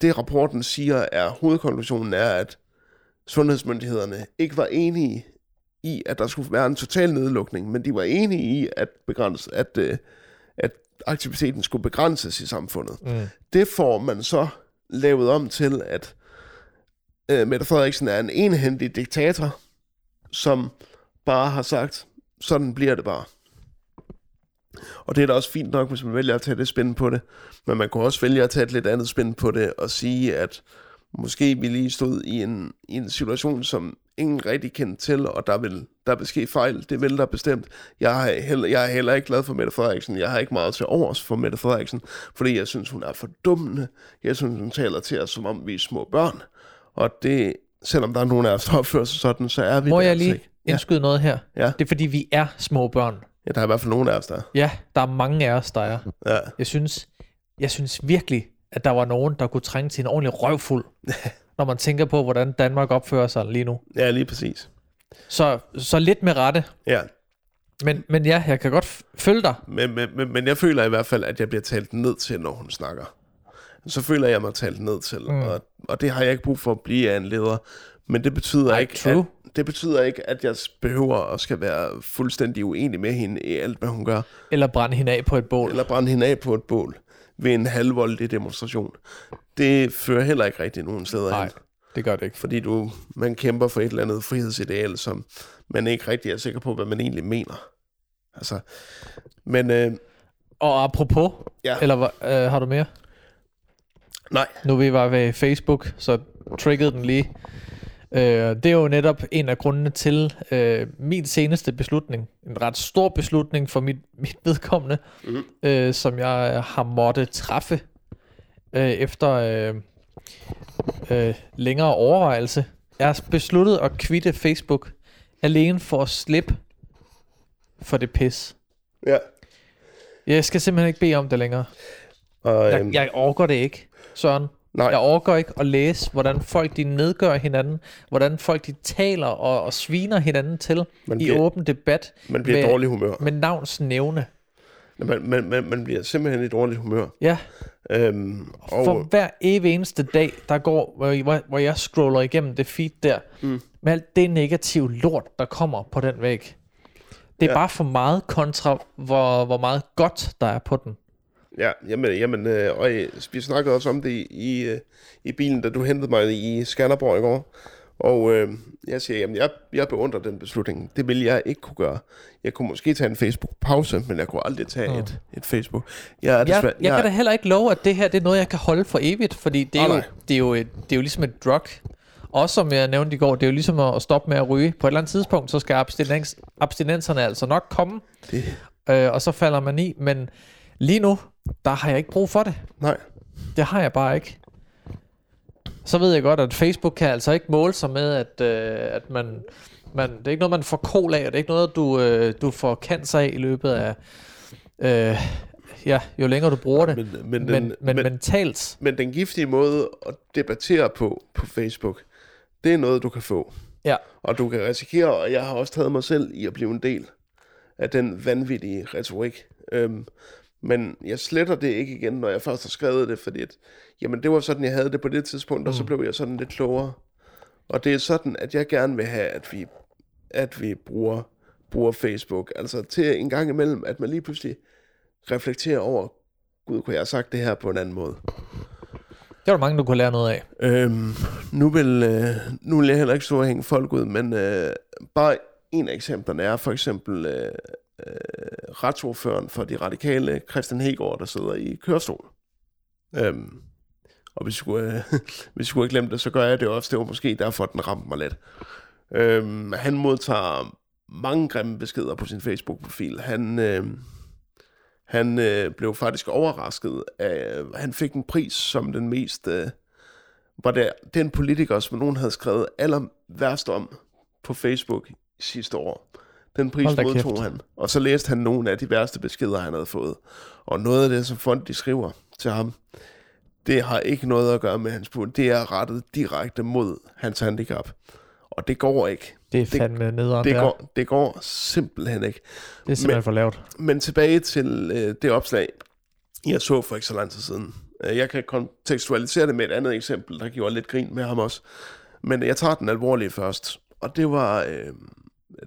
det rapporten siger, er hovedkonklusionen er, at sundhedsmyndighederne ikke var enige i, at der skulle være en total nedlukning, men de var enige i, at, begrænse, at, øh, at aktiviteten skulle begrænses i samfundet. Mm. Det får man så lavet om til, at øh, Mette Frederiksen er en enhændig diktator, som bare har sagt, sådan bliver det bare. Og det er da også fint nok, hvis man vælger at tage det spænd på det. Men man kunne også vælge at tage et lidt andet spænd på det og sige, at måske vi lige stod i en, i en situation, som ingen rigtig kendte til, og der vil, der vil ske fejl. Det vil der bestemt. Jeg er, heller, jeg er heller ikke glad for Mette Frederiksen. Jeg har ikke meget til overs for Mette Frederiksen, fordi jeg synes, hun er fordummende. Jeg synes, hun taler til os, som om vi er små børn. Og det, selvom der er nogen af os, der opfører sig sådan, så er vi Må det jeg altså lige. Ja. indskyde noget her? Ja. Det er fordi, vi er små børn. ja, der er i hvert fald nogen af os, der er. Ja, der er mange af os, der er. Ja. Jeg synes, jeg synes virkelig, at der var nogen, der kunne trænge til en ordentlig røvfuld, <laughs> når man tænker på, hvordan Danmark opfører sig lige nu. ja, lige præcis. Så, så lidt med rette. Ja, Men, men ja, jeg kan godt følge dig. men, men, men, men jeg føler i hvert fald, at jeg bliver talt ned til, når hun snakker. Så føler jeg mig talt ned til, mm. og, og det har jeg ikke brug for at blive af en leder. Men det betyder, ikke, true. at, det betyder ikke, at jeg behøver at skal være fuldstændig uenig med hende i alt, hvad hun gør. Eller brænde hende af på et bål. Eller brænde hende af på et bål ved en halvvoldig demonstration. Det fører heller ikke rigtig nogen steder Nej, hen. det gør det ikke. Fordi du, man kæmper for et eller andet frihedsideal, som man ikke rigtig er sikker på, hvad man egentlig mener. Altså, men øh, Og apropos, Ja. eller øh, har du mere? Nej, Nu vi var ved Facebook, så triggede den lige. Øh, det er jo netop en af grundene til øh, min seneste beslutning. En ret stor beslutning for mit, <laughs> mit vedkommende, Mhm. øh, som jeg har måttet træffe øh, efter øh, øh, længere overvejelse. Jeg har besluttet at kvitte Facebook alene for at slippe for det pis. ja. Jeg skal simpelthen ikke bede om det længere. Og, Jeg, øhm, jeg orker det ikke, Søren. nej, Jeg overgår ikke at læse, hvordan folk de nedgør hinanden, hvordan folk de taler og, og sviner hinanden til Man i bliver- åben debat man bliver i med- dårlig humør. med navns nævne. Man, man, man, man bliver simpelthen i dårligt humør. Ja, Øhm, og, For hver evig eneste dag, der går, hvor, hvor, hvor jeg scroller igennem det feed der, mm. med alt det negative lort, der kommer på den væg. Det er Ja. bare for meget kontra, hvor, hvor meget godt der er på den. Ja, jamen, jamen øh, og øh, vi snakkede også om det i, i, øh, i bilen, da du hentede mig i Skanderborg i går. Og øh, jeg siger, jamen jeg, jeg beundrer den beslutning. Det vil jeg ikke kunne gøre. Jeg kunne måske tage en Facebook-pause, men jeg kunne aldrig tage et, et Facebook. Jeg er Jeg, desværre, jeg kan da heller ikke love, at det her det er noget, jeg kan holde for evigt, fordi det er, Nej, jo, nej. det er, jo, et, det er jo ligesom et drug. Også som jeg nævnte i går, det er jo ligesom at, at stoppe med at ryge. På et eller andet tidspunkt, så skal abstinens, abstinenserne altså nok komme, Det, øh, og så falder man i. Men lige nu, der har jeg ikke brug for det. nej, Det har jeg bare ikke. Så ved jeg godt, at Facebook kan altså ikke måle sig med, at, øh, at man, man... Det er ikke noget, man får kol af, og det er ikke noget, du, øh, du får cancer af i løbet af... Øh, ja, jo længere du bruger det. men, men, Men, den, men, men men, mentalt... men den giftige måde at debattere på på Facebook, det er noget, du kan få. Ja, Og du kan risikere, og jeg har også taget mig selv i at blive en del af den vanvittige retorik. Øhm, men jeg sletter det ikke igen, når jeg først har skrevet det, fordi at, jamen, det var sådan, jeg havde det på det tidspunkt, og så blev jeg sådan lidt klogere. Og det er sådan, at jeg gerne vil have, at vi, at vi bruger, bruger Facebook. Altså til en gang imellem, at man lige pludselig reflekterer over, gud, kunne jeg have sagt det her på en anden måde. det var der mange, du kunne lære noget af. Øhm, nu, vil, øh, nu vil jeg heller ikke stå og hænge folk ud, men øh, bare en af eksemplerne er for eksempel øh, øh, retsordføreren for de radikale, Christian Hegård, der sidder i kørestol. Øhm, og hvis jeg, skulle, øh, <laughs> hvis jeg skulle have glemt det, så gør jeg det også. Det var måske derfor, den ramte mig lidt. Øhm, han modtager mange grimme beskeder på sin Facebook-profil. Han, øh, han øh, blev faktisk overrasket af, øh, han fik en pris som den mest, øh, var det den politiker, som nogen havde skrevet aller værst om på Facebook sidste år. Den pris modtog kæft. han, og så læste han nogle af de værste beskeder, han havde fået. Og noget af det, som folk de skriver til ham, det har ikke noget at gøre med hans bund. Det er rettet direkte mod hans handicap. Og det går ikke. Det er fandme nederen. Det der. går, det går simpelthen ikke. det er simpelthen for lavt. Men tilbage til øh, det opslag, jeg så for ikke så lang tid siden. Øh, Jeg kan kontekstualisere det med et andet eksempel, der gjorde lidt grin med ham også. Men jeg tager den alvorlige først. Og det var, øh,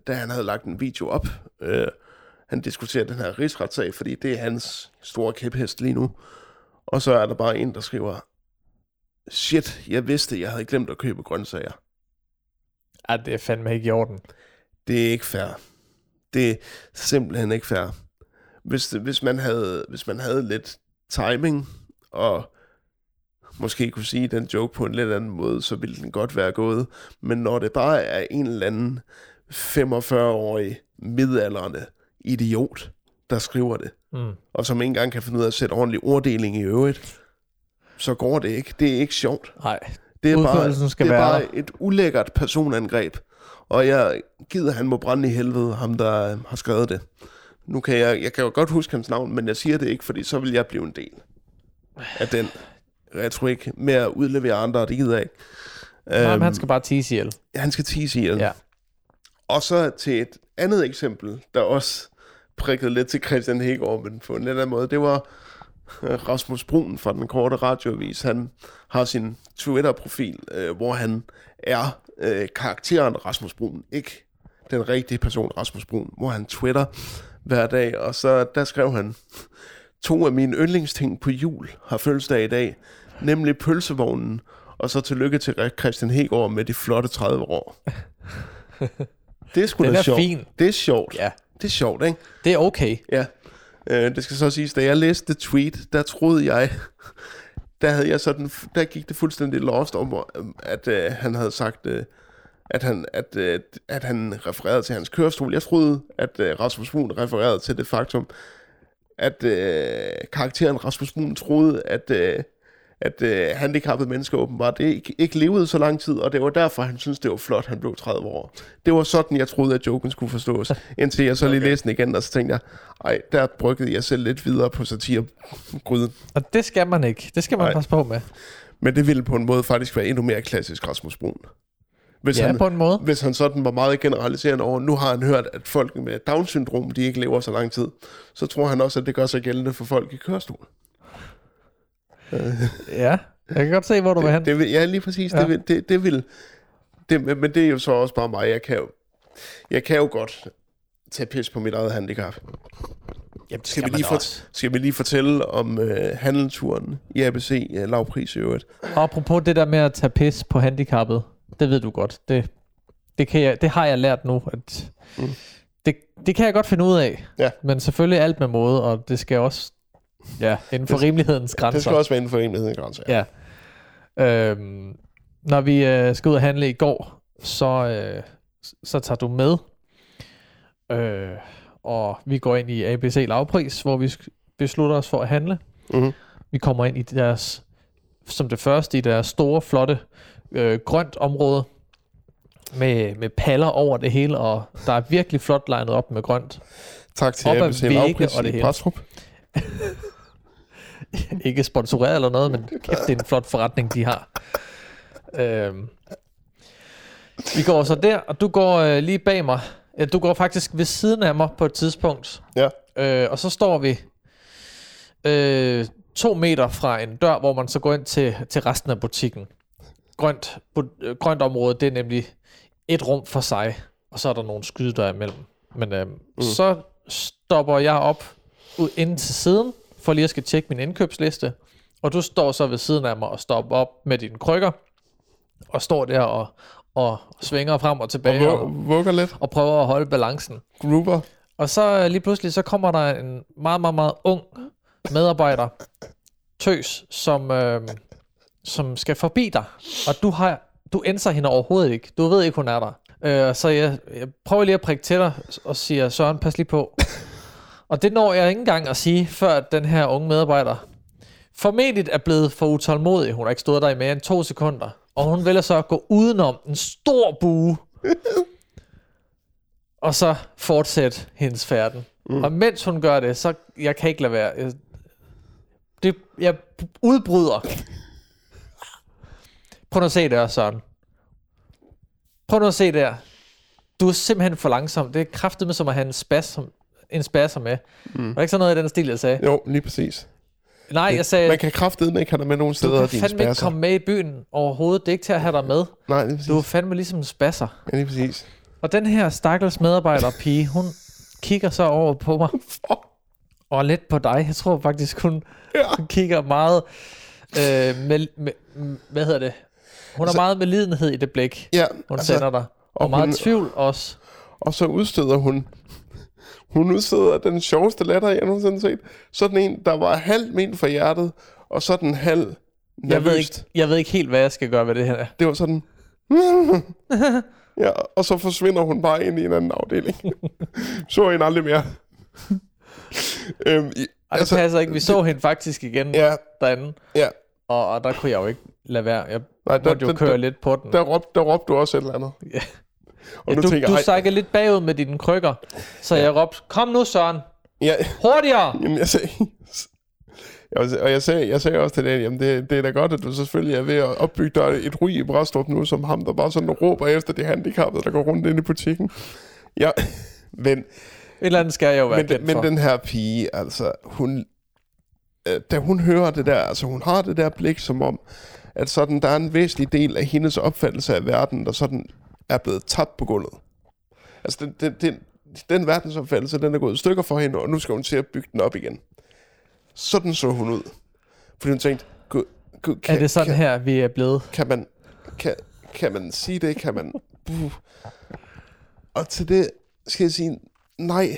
da han havde lagt en video op. Øh, han diskuterer den her rigsretssag, fordi det er hans store kæphest lige nu. Og så er der bare en, der skriver, shit, jeg vidste, jeg havde glemt at købe grøntsager. Ja, det er fandme ikke i orden. Det er ikke fair. Det er simpelthen ikke fair. Hvis, hvis, man, havde, hvis man havde lidt timing, og måske kunne sige den joke på en lidt anden måde, så ville den godt være gået. Men når det bare er en eller anden 45-årig midaldrende idiot, der skriver det, Mm. og som ikke engang kan finde ud af at sætte ordentlig orddeling i øvrigt, så går det ikke. Det er ikke sjovt. Nej, Det er bare, skal det er være bare et ulækkert personangreb. Og jeg gider, han må brænde i helvede, ham der har skrevet det. Nu kan jeg, jeg kan jo godt huske hans navn, men jeg siger det ikke, fordi så vil jeg blive en del af den retorik med at udlevere andre, og det gider jeg ikke. Nej, Øhm, men han skal bare tisse ihjel. han skal tise ihjel. Ja. Og så til et andet eksempel, der også prikkede lidt til Christian Hegård, men på en eller anden måde, det var øh, Rasmus Brun fra den korte radioavis. Han har sin Twitter-profil, øh, hvor han er øh, karakteren Rasmus Brun, ikke den rigtige person Rasmus Brun, hvor han twitter hver dag, og så der skrev han, to af mine yndlingsting på jul har fødselsdag i dag, nemlig pølsevognen, og så tillykke til Christian Hegård med de flotte 30 år. <laughs> Det er sgu Den da er sjovt. fin. Det er sjovt. Ja, Det er sjovt, ikke? det er okay. Ja. Øh, det skal så siges, da jeg læste det tweet, der troede jeg, <laughs> der havde jeg sådan, der gik det fuldstændig lost om, at øh, han havde sagt, øh, at han, at, øh, at han refererede til hans kørestol. Jeg troede, at øh, Rasmus Brun refererede til det faktum, at øh, karakteren Rasmus Brun troede, at, øh, at øh, handicappede mennesker åbenbart ikke, ikke levede så lang tid, og det var derfor, han synes det var flot, han blev 30 år. Det var sådan, jeg troede, at joken skulle forstås, <laughs> indtil jeg så lige Okay. læste den igen, og så tænkte jeg, ej, der bryggede jeg selv lidt videre på satiregryden. Og det skal man ikke. Det skal man Nej. passe på med. Men det ville på en måde faktisk være endnu mere klassisk Rasmus Brun. Hvis, Ja, han, på en måde. hvis han sådan var meget generaliserende over, nu har han hørt, at folk med Down-syndrom, de ikke lever så lang tid, så tror han også, at det gør sig gældende for folk i kørestol. <laughs> ja, jeg kan godt se, hvor du vil hen. Det vil, ja, lige præcis. Ja. Det, vil, det, det vil... Det, men det er jo så også bare mig. Jeg kan jo, jeg kan jo godt tage pis på mit eget handicap. Jamen, det Skal vi, lige også. skal vi lige fortælle om øh, handelturen i ABC, øh, lavpris i øvrigt? Og apropos det der med at tage pis på handicappet, det ved du godt. Det, det, kan jeg, det har jeg lært nu, at mm. det, det kan jeg godt finde ud af. Ja. Men selvfølgelig alt med måde, og det skal også ja, inden for rimelighedens grænser. Det skal også være inden for rimelighedens grænser. Ja. Øhm, når vi øh, skal ud og handle i går, så, øh, så tager du med. Øh, og vi går ind i ABC lavpris, hvor vi beslutter os for at handle. Mm-hmm. Vi kommer ind i deres, som det første, i deres store, flotte øh, grønt område med, med paller over det hele, og der er virkelig flot legnet op med grønt. Tak til ABC Lavpris og det hele. <laughs> <laughs> Ikke sponsoreret eller noget, men kæft, det er en flot forretning, de har. Øhm. Vi går så der, og du går øh, lige bag mig. Ja, du går faktisk ved siden af mig på et tidspunkt. Ja. Øh, og så står vi øh, to meter fra en dør, hvor man så går ind til, til resten af butikken. Grønt, bu- øh, grønt område, det er nemlig et rum for sig, og så er der nogle skydedøre imellem. Men øh, mm. så stopper jeg op ud inde til siden, for lige at skal tjekke min indkøbsliste. Og du står så ved siden af mig og stopper op med dine krykker, og står der og, og svinger frem og tilbage og, vug- vugger lidt. og prøver at holde balancen. Gruber. Og så øh, lige pludselig, så kommer der en meget, meget, meget ung medarbejder, tøs, som, øh, som skal forbi dig. Og du har du ændrer hende overhovedet ikke. Du ved ikke, hun er der. Øh, så jeg, jeg prøver lige at prikke til dig og siger, Søren, pas lige på. Og det når jeg ikke engang at sige, før at den her unge medarbejder formentlig er blevet for utålmodig. Hun har ikke stået der i mere end to sekunder. Og hun vælger så at gå udenom en stor bue. <laughs> og så fortsætte hendes færden. Mm. Og mens hun gør det, så jeg kan ikke lade være. Jeg, det, jeg udbryder. Prøv nu at se der, Søren. Prøv nu at se der. Du er simpelthen for langsom. Det er kraftigt med som at have en spasm, en spasm med. Mm. Var det ikke sådan noget i den stil, jeg sagde? Jo, lige præcis. Nej, jeg sagde, Man kan kraftedeme ikke have dig med nogen du steder, kan din fandme ikke spasser. komme med i byen overhovedet. Det er ikke til at have dig med. Nej, lige præcis. Du er fandme ligesom en spasser. Ja, lige præcis. Og den her stakkels medarbejder pige, hun kigger så over på mig. <laughs> Og lidt på dig. Jeg tror faktisk, hun, Ja. hun kigger meget øh, med, med, med, hvad hedder det? Hun har Altså- meget medlidenhed i det blik, Ja, hun altså, sender dig. Og, og meget hun- tvivl også. og så udstøder hun... Hun udstøder den sjoveste latter, jeg nogensinde set. Sådan en, der var halv ment for hjertet, og så den halv nervøst. Jeg ved, ikke, jeg ved ikke helt, hvad jeg skal gøre ved det her. Det var sådan... <laughs> ja, og så forsvinder hun bare ind i en anden afdeling. <laughs> så hende aldrig mere. <laughs> øhm, i, Ej, det passer ikke. Vi så hende faktisk igen Ja, derinde. ja. Og, og der kunne jeg jo ikke lade være. Jeg Nej, der, måtte jo der, køre der, lidt på den. der, råbte, der råbte du også et eller andet. Ja. Og Ja, nu du, tænker du sakker lidt bagud med dine krykker. Så jeg råbte, kom nu Søren, ja, hurtigere! Jamen, jeg sagde... <laughs> Jeg, og jeg sagde, jeg sagde også til den, jamen det, det er da godt, at du selvfølgelig er ved at opbygge dig et ry i Bræstrup nu, som ham, der bare sådan råber efter de handicappede, der går rundt ind i butikken. Ja, <laughs> men, Et eller andet skal jeg jo være men, men for. den her pige, altså, hun, øh, da hun hører det der, altså hun har det der blik som om, at sådan, der er en væsentlig del af hendes opfattelse af verden, der sådan er blevet tabt på gulvet. Altså, den, den, den, den verdensopfattelse, den er gået i stykker for hende, og nu skal hun til at bygge den op igen. Sådan så hun ud. Fordi hun tænkte, Gud, Gud, kan, er det sådan kan, her, vi er blevet? kan, man, kan, kan man sige det? Kan man... Uh. Og til det skal jeg sige, nej,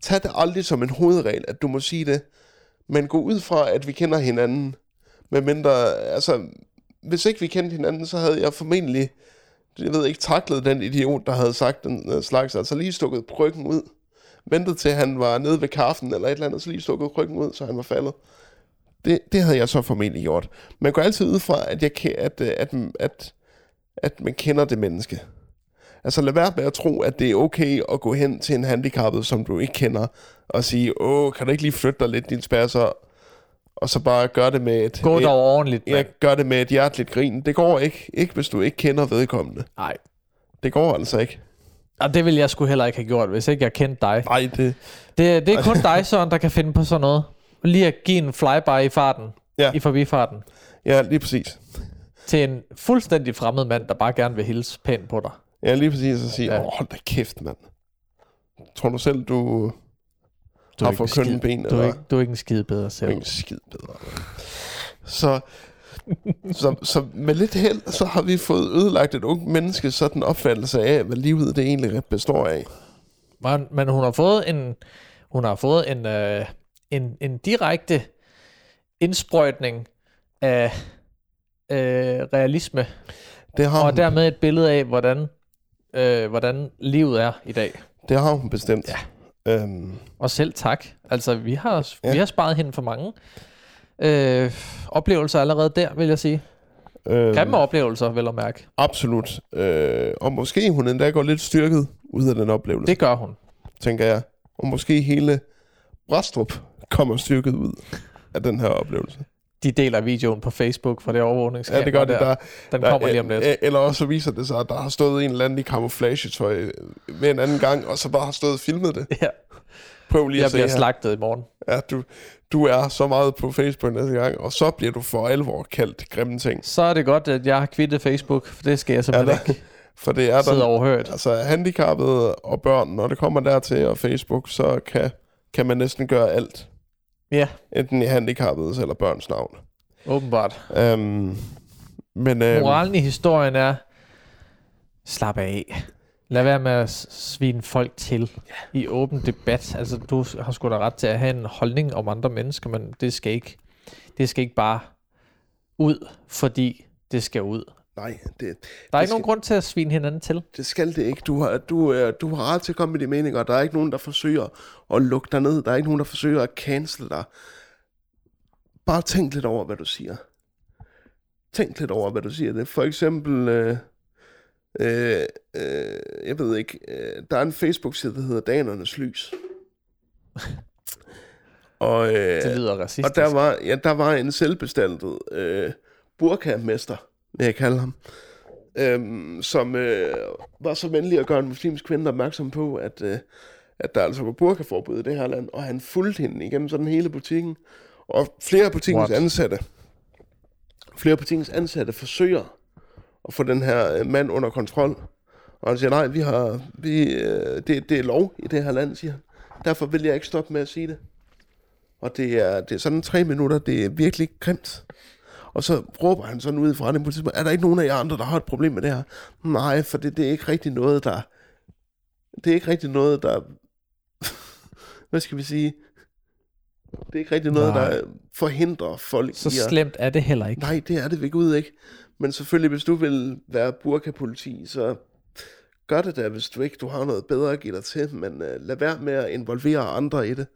tag det aldrig som en hovedregel, at du må sige det. Men gå ud fra, at vi kender hinanden. Med mindre, altså, hvis ikke vi kendte hinanden, så havde jeg formentlig, jeg ved ikke, taklede den idiot, der havde sagt den øh, slags. Altså lige stukket bryggen ud. Ventet til, han var nede ved kaffen eller et eller andet, så lige stukket bryggen ud, så han var faldet. Det, det havde jeg så formentlig gjort. Man går altid ud fra, at, jeg, at, øh, at, mm, at, at man kender det menneske. Altså lad være med at tro, at det er okay at gå hen til en handicappet, som du ikke kender, og sige, åh, kan du ikke lige flytte dig lidt, din spærser, og så bare gøre det med et, Gå dog ordentligt, ja, gør det med et hjerteligt grin. Det går ikke, ikke hvis du ikke kender vedkommende. Nej. Det går altså ikke. Og det ville jeg sgu heller ikke have gjort, hvis ikke jeg kendte dig. Nej, det, Det, det er kun dig, Søren, der kan finde på sådan noget. Lige at give en flyby i farten. Ja. i forbifarten Ja, lige præcis. til en fuldstændig fremmed mand, der bare gerne vil hilse pænt på dig. Ja, lige præcis at sige, åh, Ja. ja. hold da kæft, mand. Tror du selv, du, Du har ikke fået en skid- kønne ben, Du er, ikke, du er ikke en skide bedre er selv. ikke skid bedre. Så, så, så med lidt held, så har vi fået ødelagt et ungt menneske sådan opfattelse af, hvad livet det egentlig består af. Men, men hun har fået en, hun har fået en, øh, en, en direkte indsprøjtning af øh, realisme, Det har, og hun, dermed et billede af, hvordan, øh, hvordan livet er i dag. det har hun bestemt. Ja. Øhm, Og selv tak. Altså, vi har, ja. Vi har sparet hende for mange øh, oplevelser allerede der, vil jeg sige. øhm, Grimme oplevelser, vel at mærke. Absolut. Øh, og måske hun endda går lidt styrket ud af den oplevelse, Det gør hun. tænker jeg. Og måske hele Brastrup kommer styrket ud af den her oplevelse. De deler videoen på Facebook for det overvågningskamera Ja, det gør det. der. Der, Den der, kommer lige om lidt. Eller også så viser det sig, at der har stået en eller anden i camouflage-tøj med en anden gang, og så bare har stået og filmet det. <laughs> Ja, Prøv lige jeg at se bliver her. slagtet i morgen. Ja, du, du er så meget på Facebook næste gang, og så bliver du for alvor kaldt grimme ting. Så er det godt, at jeg har kvittet Facebook, for det skal jeg simpelthen <laughs> Ja, ikke For det er der, overhørt. altså handicappede og børn, når det kommer dertil og Facebook, så kan, kan man næsten gøre alt. Ja, Enten i handicappedes eller børns navn. åbenbart. Øhm, men øhm, Moralen i historien er, slap af. Lad være med at svine folk til i åben debat. Altså, du har sgu da ret til at have en holdning om andre mennesker, men det skal ikke, det skal ikke bare ud, fordi det skal ud. nej, det, Der er Det ikke nogen skal- grund til at svine hinanden til. det skal det ikke. Du har, du, du har ret til at komme med dine meninger. Der er ikke nogen, der forsøger at lukke dig ned. Der er ikke nogen, der forsøger at cancel dig. Bare tænk lidt over, hvad du siger. Tænk lidt over, hvad du siger. Det for eksempel... Øh, øh, øh, jeg ved ikke. Øh, der er en Facebook-side, der hedder Danernes Lys. <laughs> Og, øh, Det lyder racistisk. og der var, ja, der var en selvbestaltet øh, burkamester, vil jeg kalde ham, øhm, som øh, var så venlig at gøre en muslimsk kvinde opmærksom på, at, øh, at der altså var burkaforbud i det her land, og han fulgte hende igennem sådan hele butikken. Og flere af butikkens What? ansatte, flere af butikkens ansatte forsøger at få den her øh, mand under kontrol. Og han siger, nej, vi har, vi, øh, det, det er lov i det her land, siger han. Derfor vil jeg ikke stoppe med at sige det. Og det er, det er sådan tre minutter, det er virkelig grimt. Og så råber han sådan ud fra det på et tidspunkt, er der ikke nogen af jer andre, der har et problem med det her? Nej, for det, det er ikke rigtig noget, der... Det er ikke rigtig noget, der... <laughs> Hvad skal vi sige? Det er ikke rigtig noget, Nej. der forhindrer folk Så i at... slemt er det heller ikke. Nej, det er det ved Gud ikke. Men selvfølgelig, hvis du vil være burkapoliti, så gør det da, hvis du ikke du har noget bedre at give dig til. Men uh, lad være med at involvere andre i det.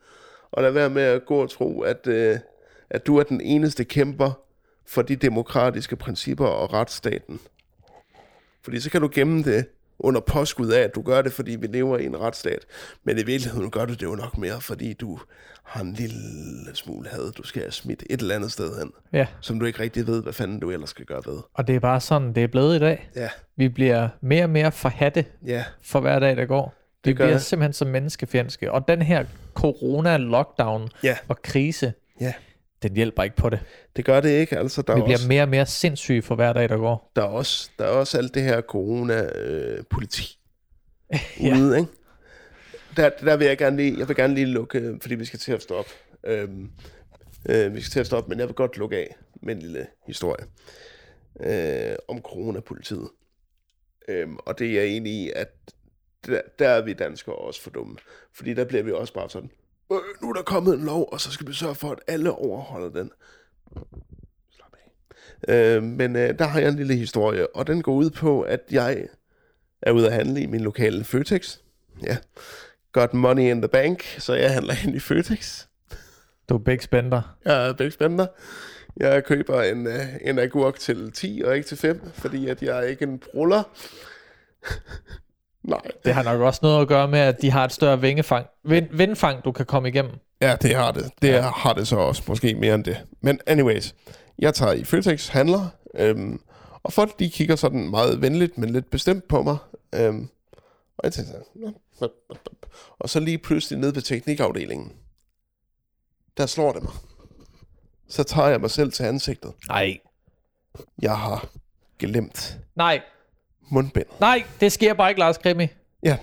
Og lad være med at gå og tro, at, uh, at du er den eneste kæmper for de demokratiske principper og retsstaten. Fordi så kan du gemme det under påskud af, at du gør det, fordi vi lever i en retsstat. Men i virkeligheden gør du det jo nok mere, fordi du har en lille smule had, du skal have smidt et eller andet sted hen Ja, som du ikke rigtig ved, hvad fanden du ellers skal gøre ved. og det er bare sådan, det er blevet i dag. Ja, Vi bliver mere og mere forhatte ja, for hver dag, der går. Vi gør bliver jeg. simpelthen så menneskefjendske. Og den her corona-lockdown ja, og krise, ja. Den hjælper ikke på det. Det gør det ikke, altså. Der, Vi er, bliver også, mere og mere sindssyge for hver dag, der går. der, er, også, der er også alt det her corona-politi <laughs> Ja. ude, ikke? Der, der vil jeg gerne lige, jeg vil gerne lige lukke, øh, fordi vi skal til at stoppe. Øhm, øh, vi skal til at stoppe, men jeg vil godt lukke af med en lille historie øh, om coronapolitiet. Øhm, og det er jeg enig i, at der, der er vi danskere også for dumme. Fordi der bliver vi også bare sådan, øh, nu er der kommet en lov, og så skal vi sørge for, at alle overholder den. Slap af. Øh, men øh, der har jeg en lille historie, og den går ud på, at jeg er ude at handle i min lokale Føtex. Ja. Got money in the bank, så jeg handler ind i Føtex. Du er big spender. Jeg er begge spændende. Jeg køber en, øh, en agurk til 10 og ikke til 5, fordi at jeg er ikke en bruller. Nej. Det har nok også noget at gøre med, at de har et større vingefang. Vind, vindfang, du kan komme igennem. Ja, det har det. Det ja. har det så også, måske mere end det. Men anyways, jeg tager i Føtex, handler, øhm, og folk de kigger sådan meget venligt, men lidt bestemt på mig. Øhm, og jeg tænker og så lige pludselig ned ved teknikafdelingen, der slår det mig. så tager jeg mig selv til ansigtet. Nej. Jeg har glemt Nej. Mundbind. Nej, det sker bare ikke, Lars Krimi. Ja,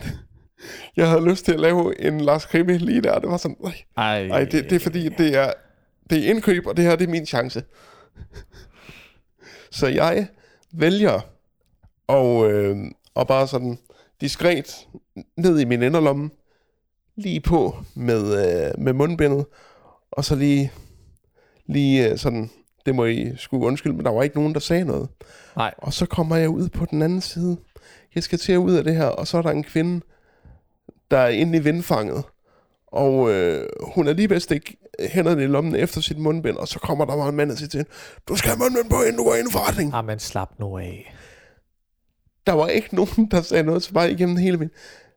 jeg havde lyst til at lave en Lars Krimi lige der. Det var sådan, nej, Ej. nej det, det er fordi, det er, det er indkøb, og det her det er min chance. Så jeg vælger og, øh, og bare sådan diskret ned i min inderlomme, lige på med, øh, med mundbindet, og så lige, lige øh, sådan, det må I skulle undskylde, men der var ikke nogen, der sagde noget. Nej. Og så kommer jeg ud på den anden side. Jeg skal til at ud af det her, og så er der en kvinde, der er inde i vindfanget. Og øh, hun er lige ved at stikke hænderne i lommen efter sit mundbind, og så kommer der bare en mand og siger til hende, du skal have mundbind på, inden du går ind i forretningen. Ah, men slap nu af. Der var ikke <laughs> nogen, der sagde noget til mig igennem hele min.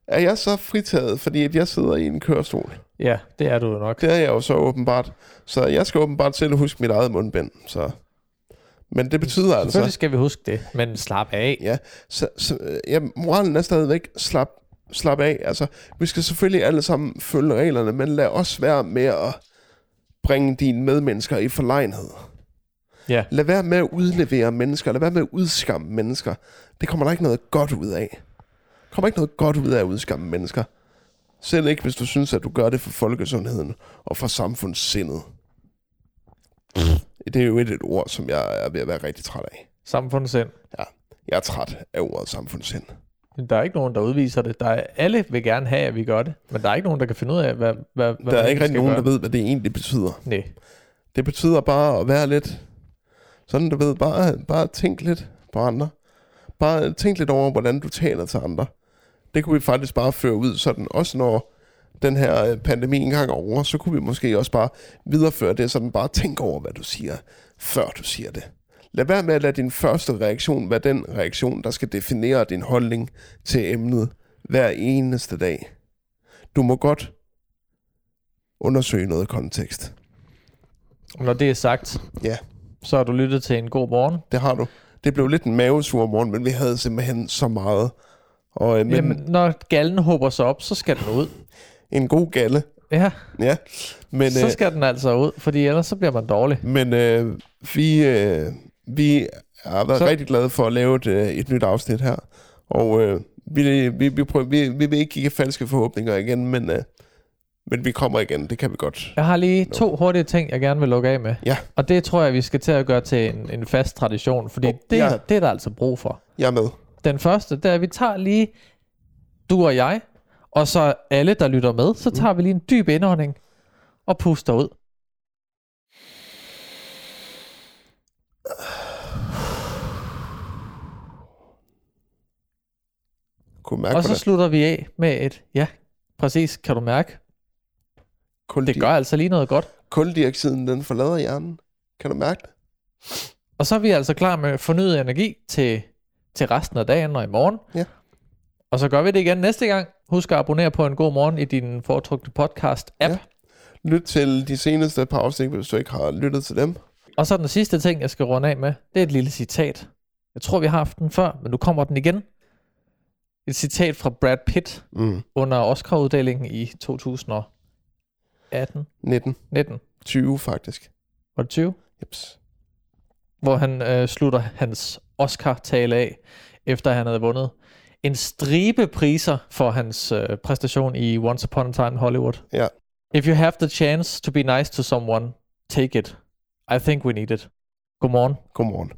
Er jeg så fritaget, fordi at jeg sidder i en kørestol? Ja, det er du jo nok. Det er jeg jo så åbenbart. Så jeg skal åbenbart selv huske mit eget mundbind. Så. Men det betyder altså... Selvfølgelig skal vi huske det, men slap af. Ja, så, så øh, ja, moralen er stadigvæk slap, slap af. Altså, vi skal selvfølgelig alle sammen følge reglerne, men lad os være med at bringe dine medmennesker i forlegenhed. Ja. Lad være med at udlevere mennesker. Lad være med at udskamme mennesker. Det kommer der ikke noget godt ud af. Der kommer ikke noget godt ud af at udskamme mennesker. Selv ikke, hvis du synes, at du gør det for folkesundheden og for samfundssindet. Det er jo et, et ord, som jeg er ved at være rigtig træt af. Samfundssind. Ja, jeg er træt af ordet samfundssind. Der er ikke nogen, der udviser det. Der er, alle vil gerne have, at vi gør det, men der er ikke nogen, der kan finde ud af, hvad, hvad, hvad Der er ikke rigtig nogen, gøre. der ved, hvad det egentlig betyder. Nej. Det betyder bare at være lidt... Sådan, du ved, bare, bare tænk lidt på andre. Bare tænk lidt over, hvordan du taler til andre. Det kunne vi faktisk bare føre ud sådan, også når den her øh, pandemi engang er over, så kunne vi måske også bare videreføre det, sådan bare tænk over, hvad du siger, før du siger det. Lad være med at lade din første reaktion være den reaktion, der skal definere din holdning til emnet hver eneste dag. Du må godt undersøge noget kontekst. Når det er sagt, Ja. så har du lyttet til en god morgen. Det har du. Det blev lidt en mavesur morgen, men vi havde simpelthen så meget. Og, øh, men Jamen, når gallen håber sig op, så skal den ud. en god galle. Ja, Ja. Men, så øh, skal den altså ud, fordi ellers så bliver man dårlig. men øh, vi, øh, vi har været Så- rigtig glade for at lave et, øh, et nyt afsnit her. Og øh, vi, vi, vi, prøver, vi, vi vil ikke give falske forhåbninger igen, men, øh, men vi kommer igen. Det kan vi godt. Jeg har lige to hurtige ting, jeg gerne vil lukke af med. Ja. Og det tror jeg, vi skal til at gøre til en, en fast tradition, fordi Oh, det, ja. er, det er der altså brug for. Jeg er med. Den første, det er, at vi tager lige, du og jeg, og så alle, der lytter med, så tager vi lige en dyb indånding og puster ud. Kunne mærke, Og så hvordan slutter vi af med et, ja, præcis, kan du mærke? Det kuldi- gør altså lige noget godt. kuldioxiden den forlader hjernen. Kan du mærke det? Og så er vi altså klar med fornyet energi til, til resten af dagen og i morgen. Ja. Og så gør vi det igen næste gang. Husk at abonnere på en god morgen i din foretrukne podcast-app. Ja. Lyt til de seneste par afsnit, hvis du ikke har lyttet til dem. Og så den sidste ting, jeg skal runde af med, det er et lille citat. Jeg tror, vi har haft den før, men nu kommer den igen. Et citat fra Brad Pitt Mm. under Oscar-uddelingen i 2018, 19. 19, 20 faktisk. var det 20? Jeps. Hvor han øh, slutter hans Oscar-tale af, efter han havde vundet en stribe priser for hans øh, præstation i Once Upon a Time in Hollywood. Ja. If you have the chance to be nice to someone, take it. I think we need it. Godmorgen. Godmorgen.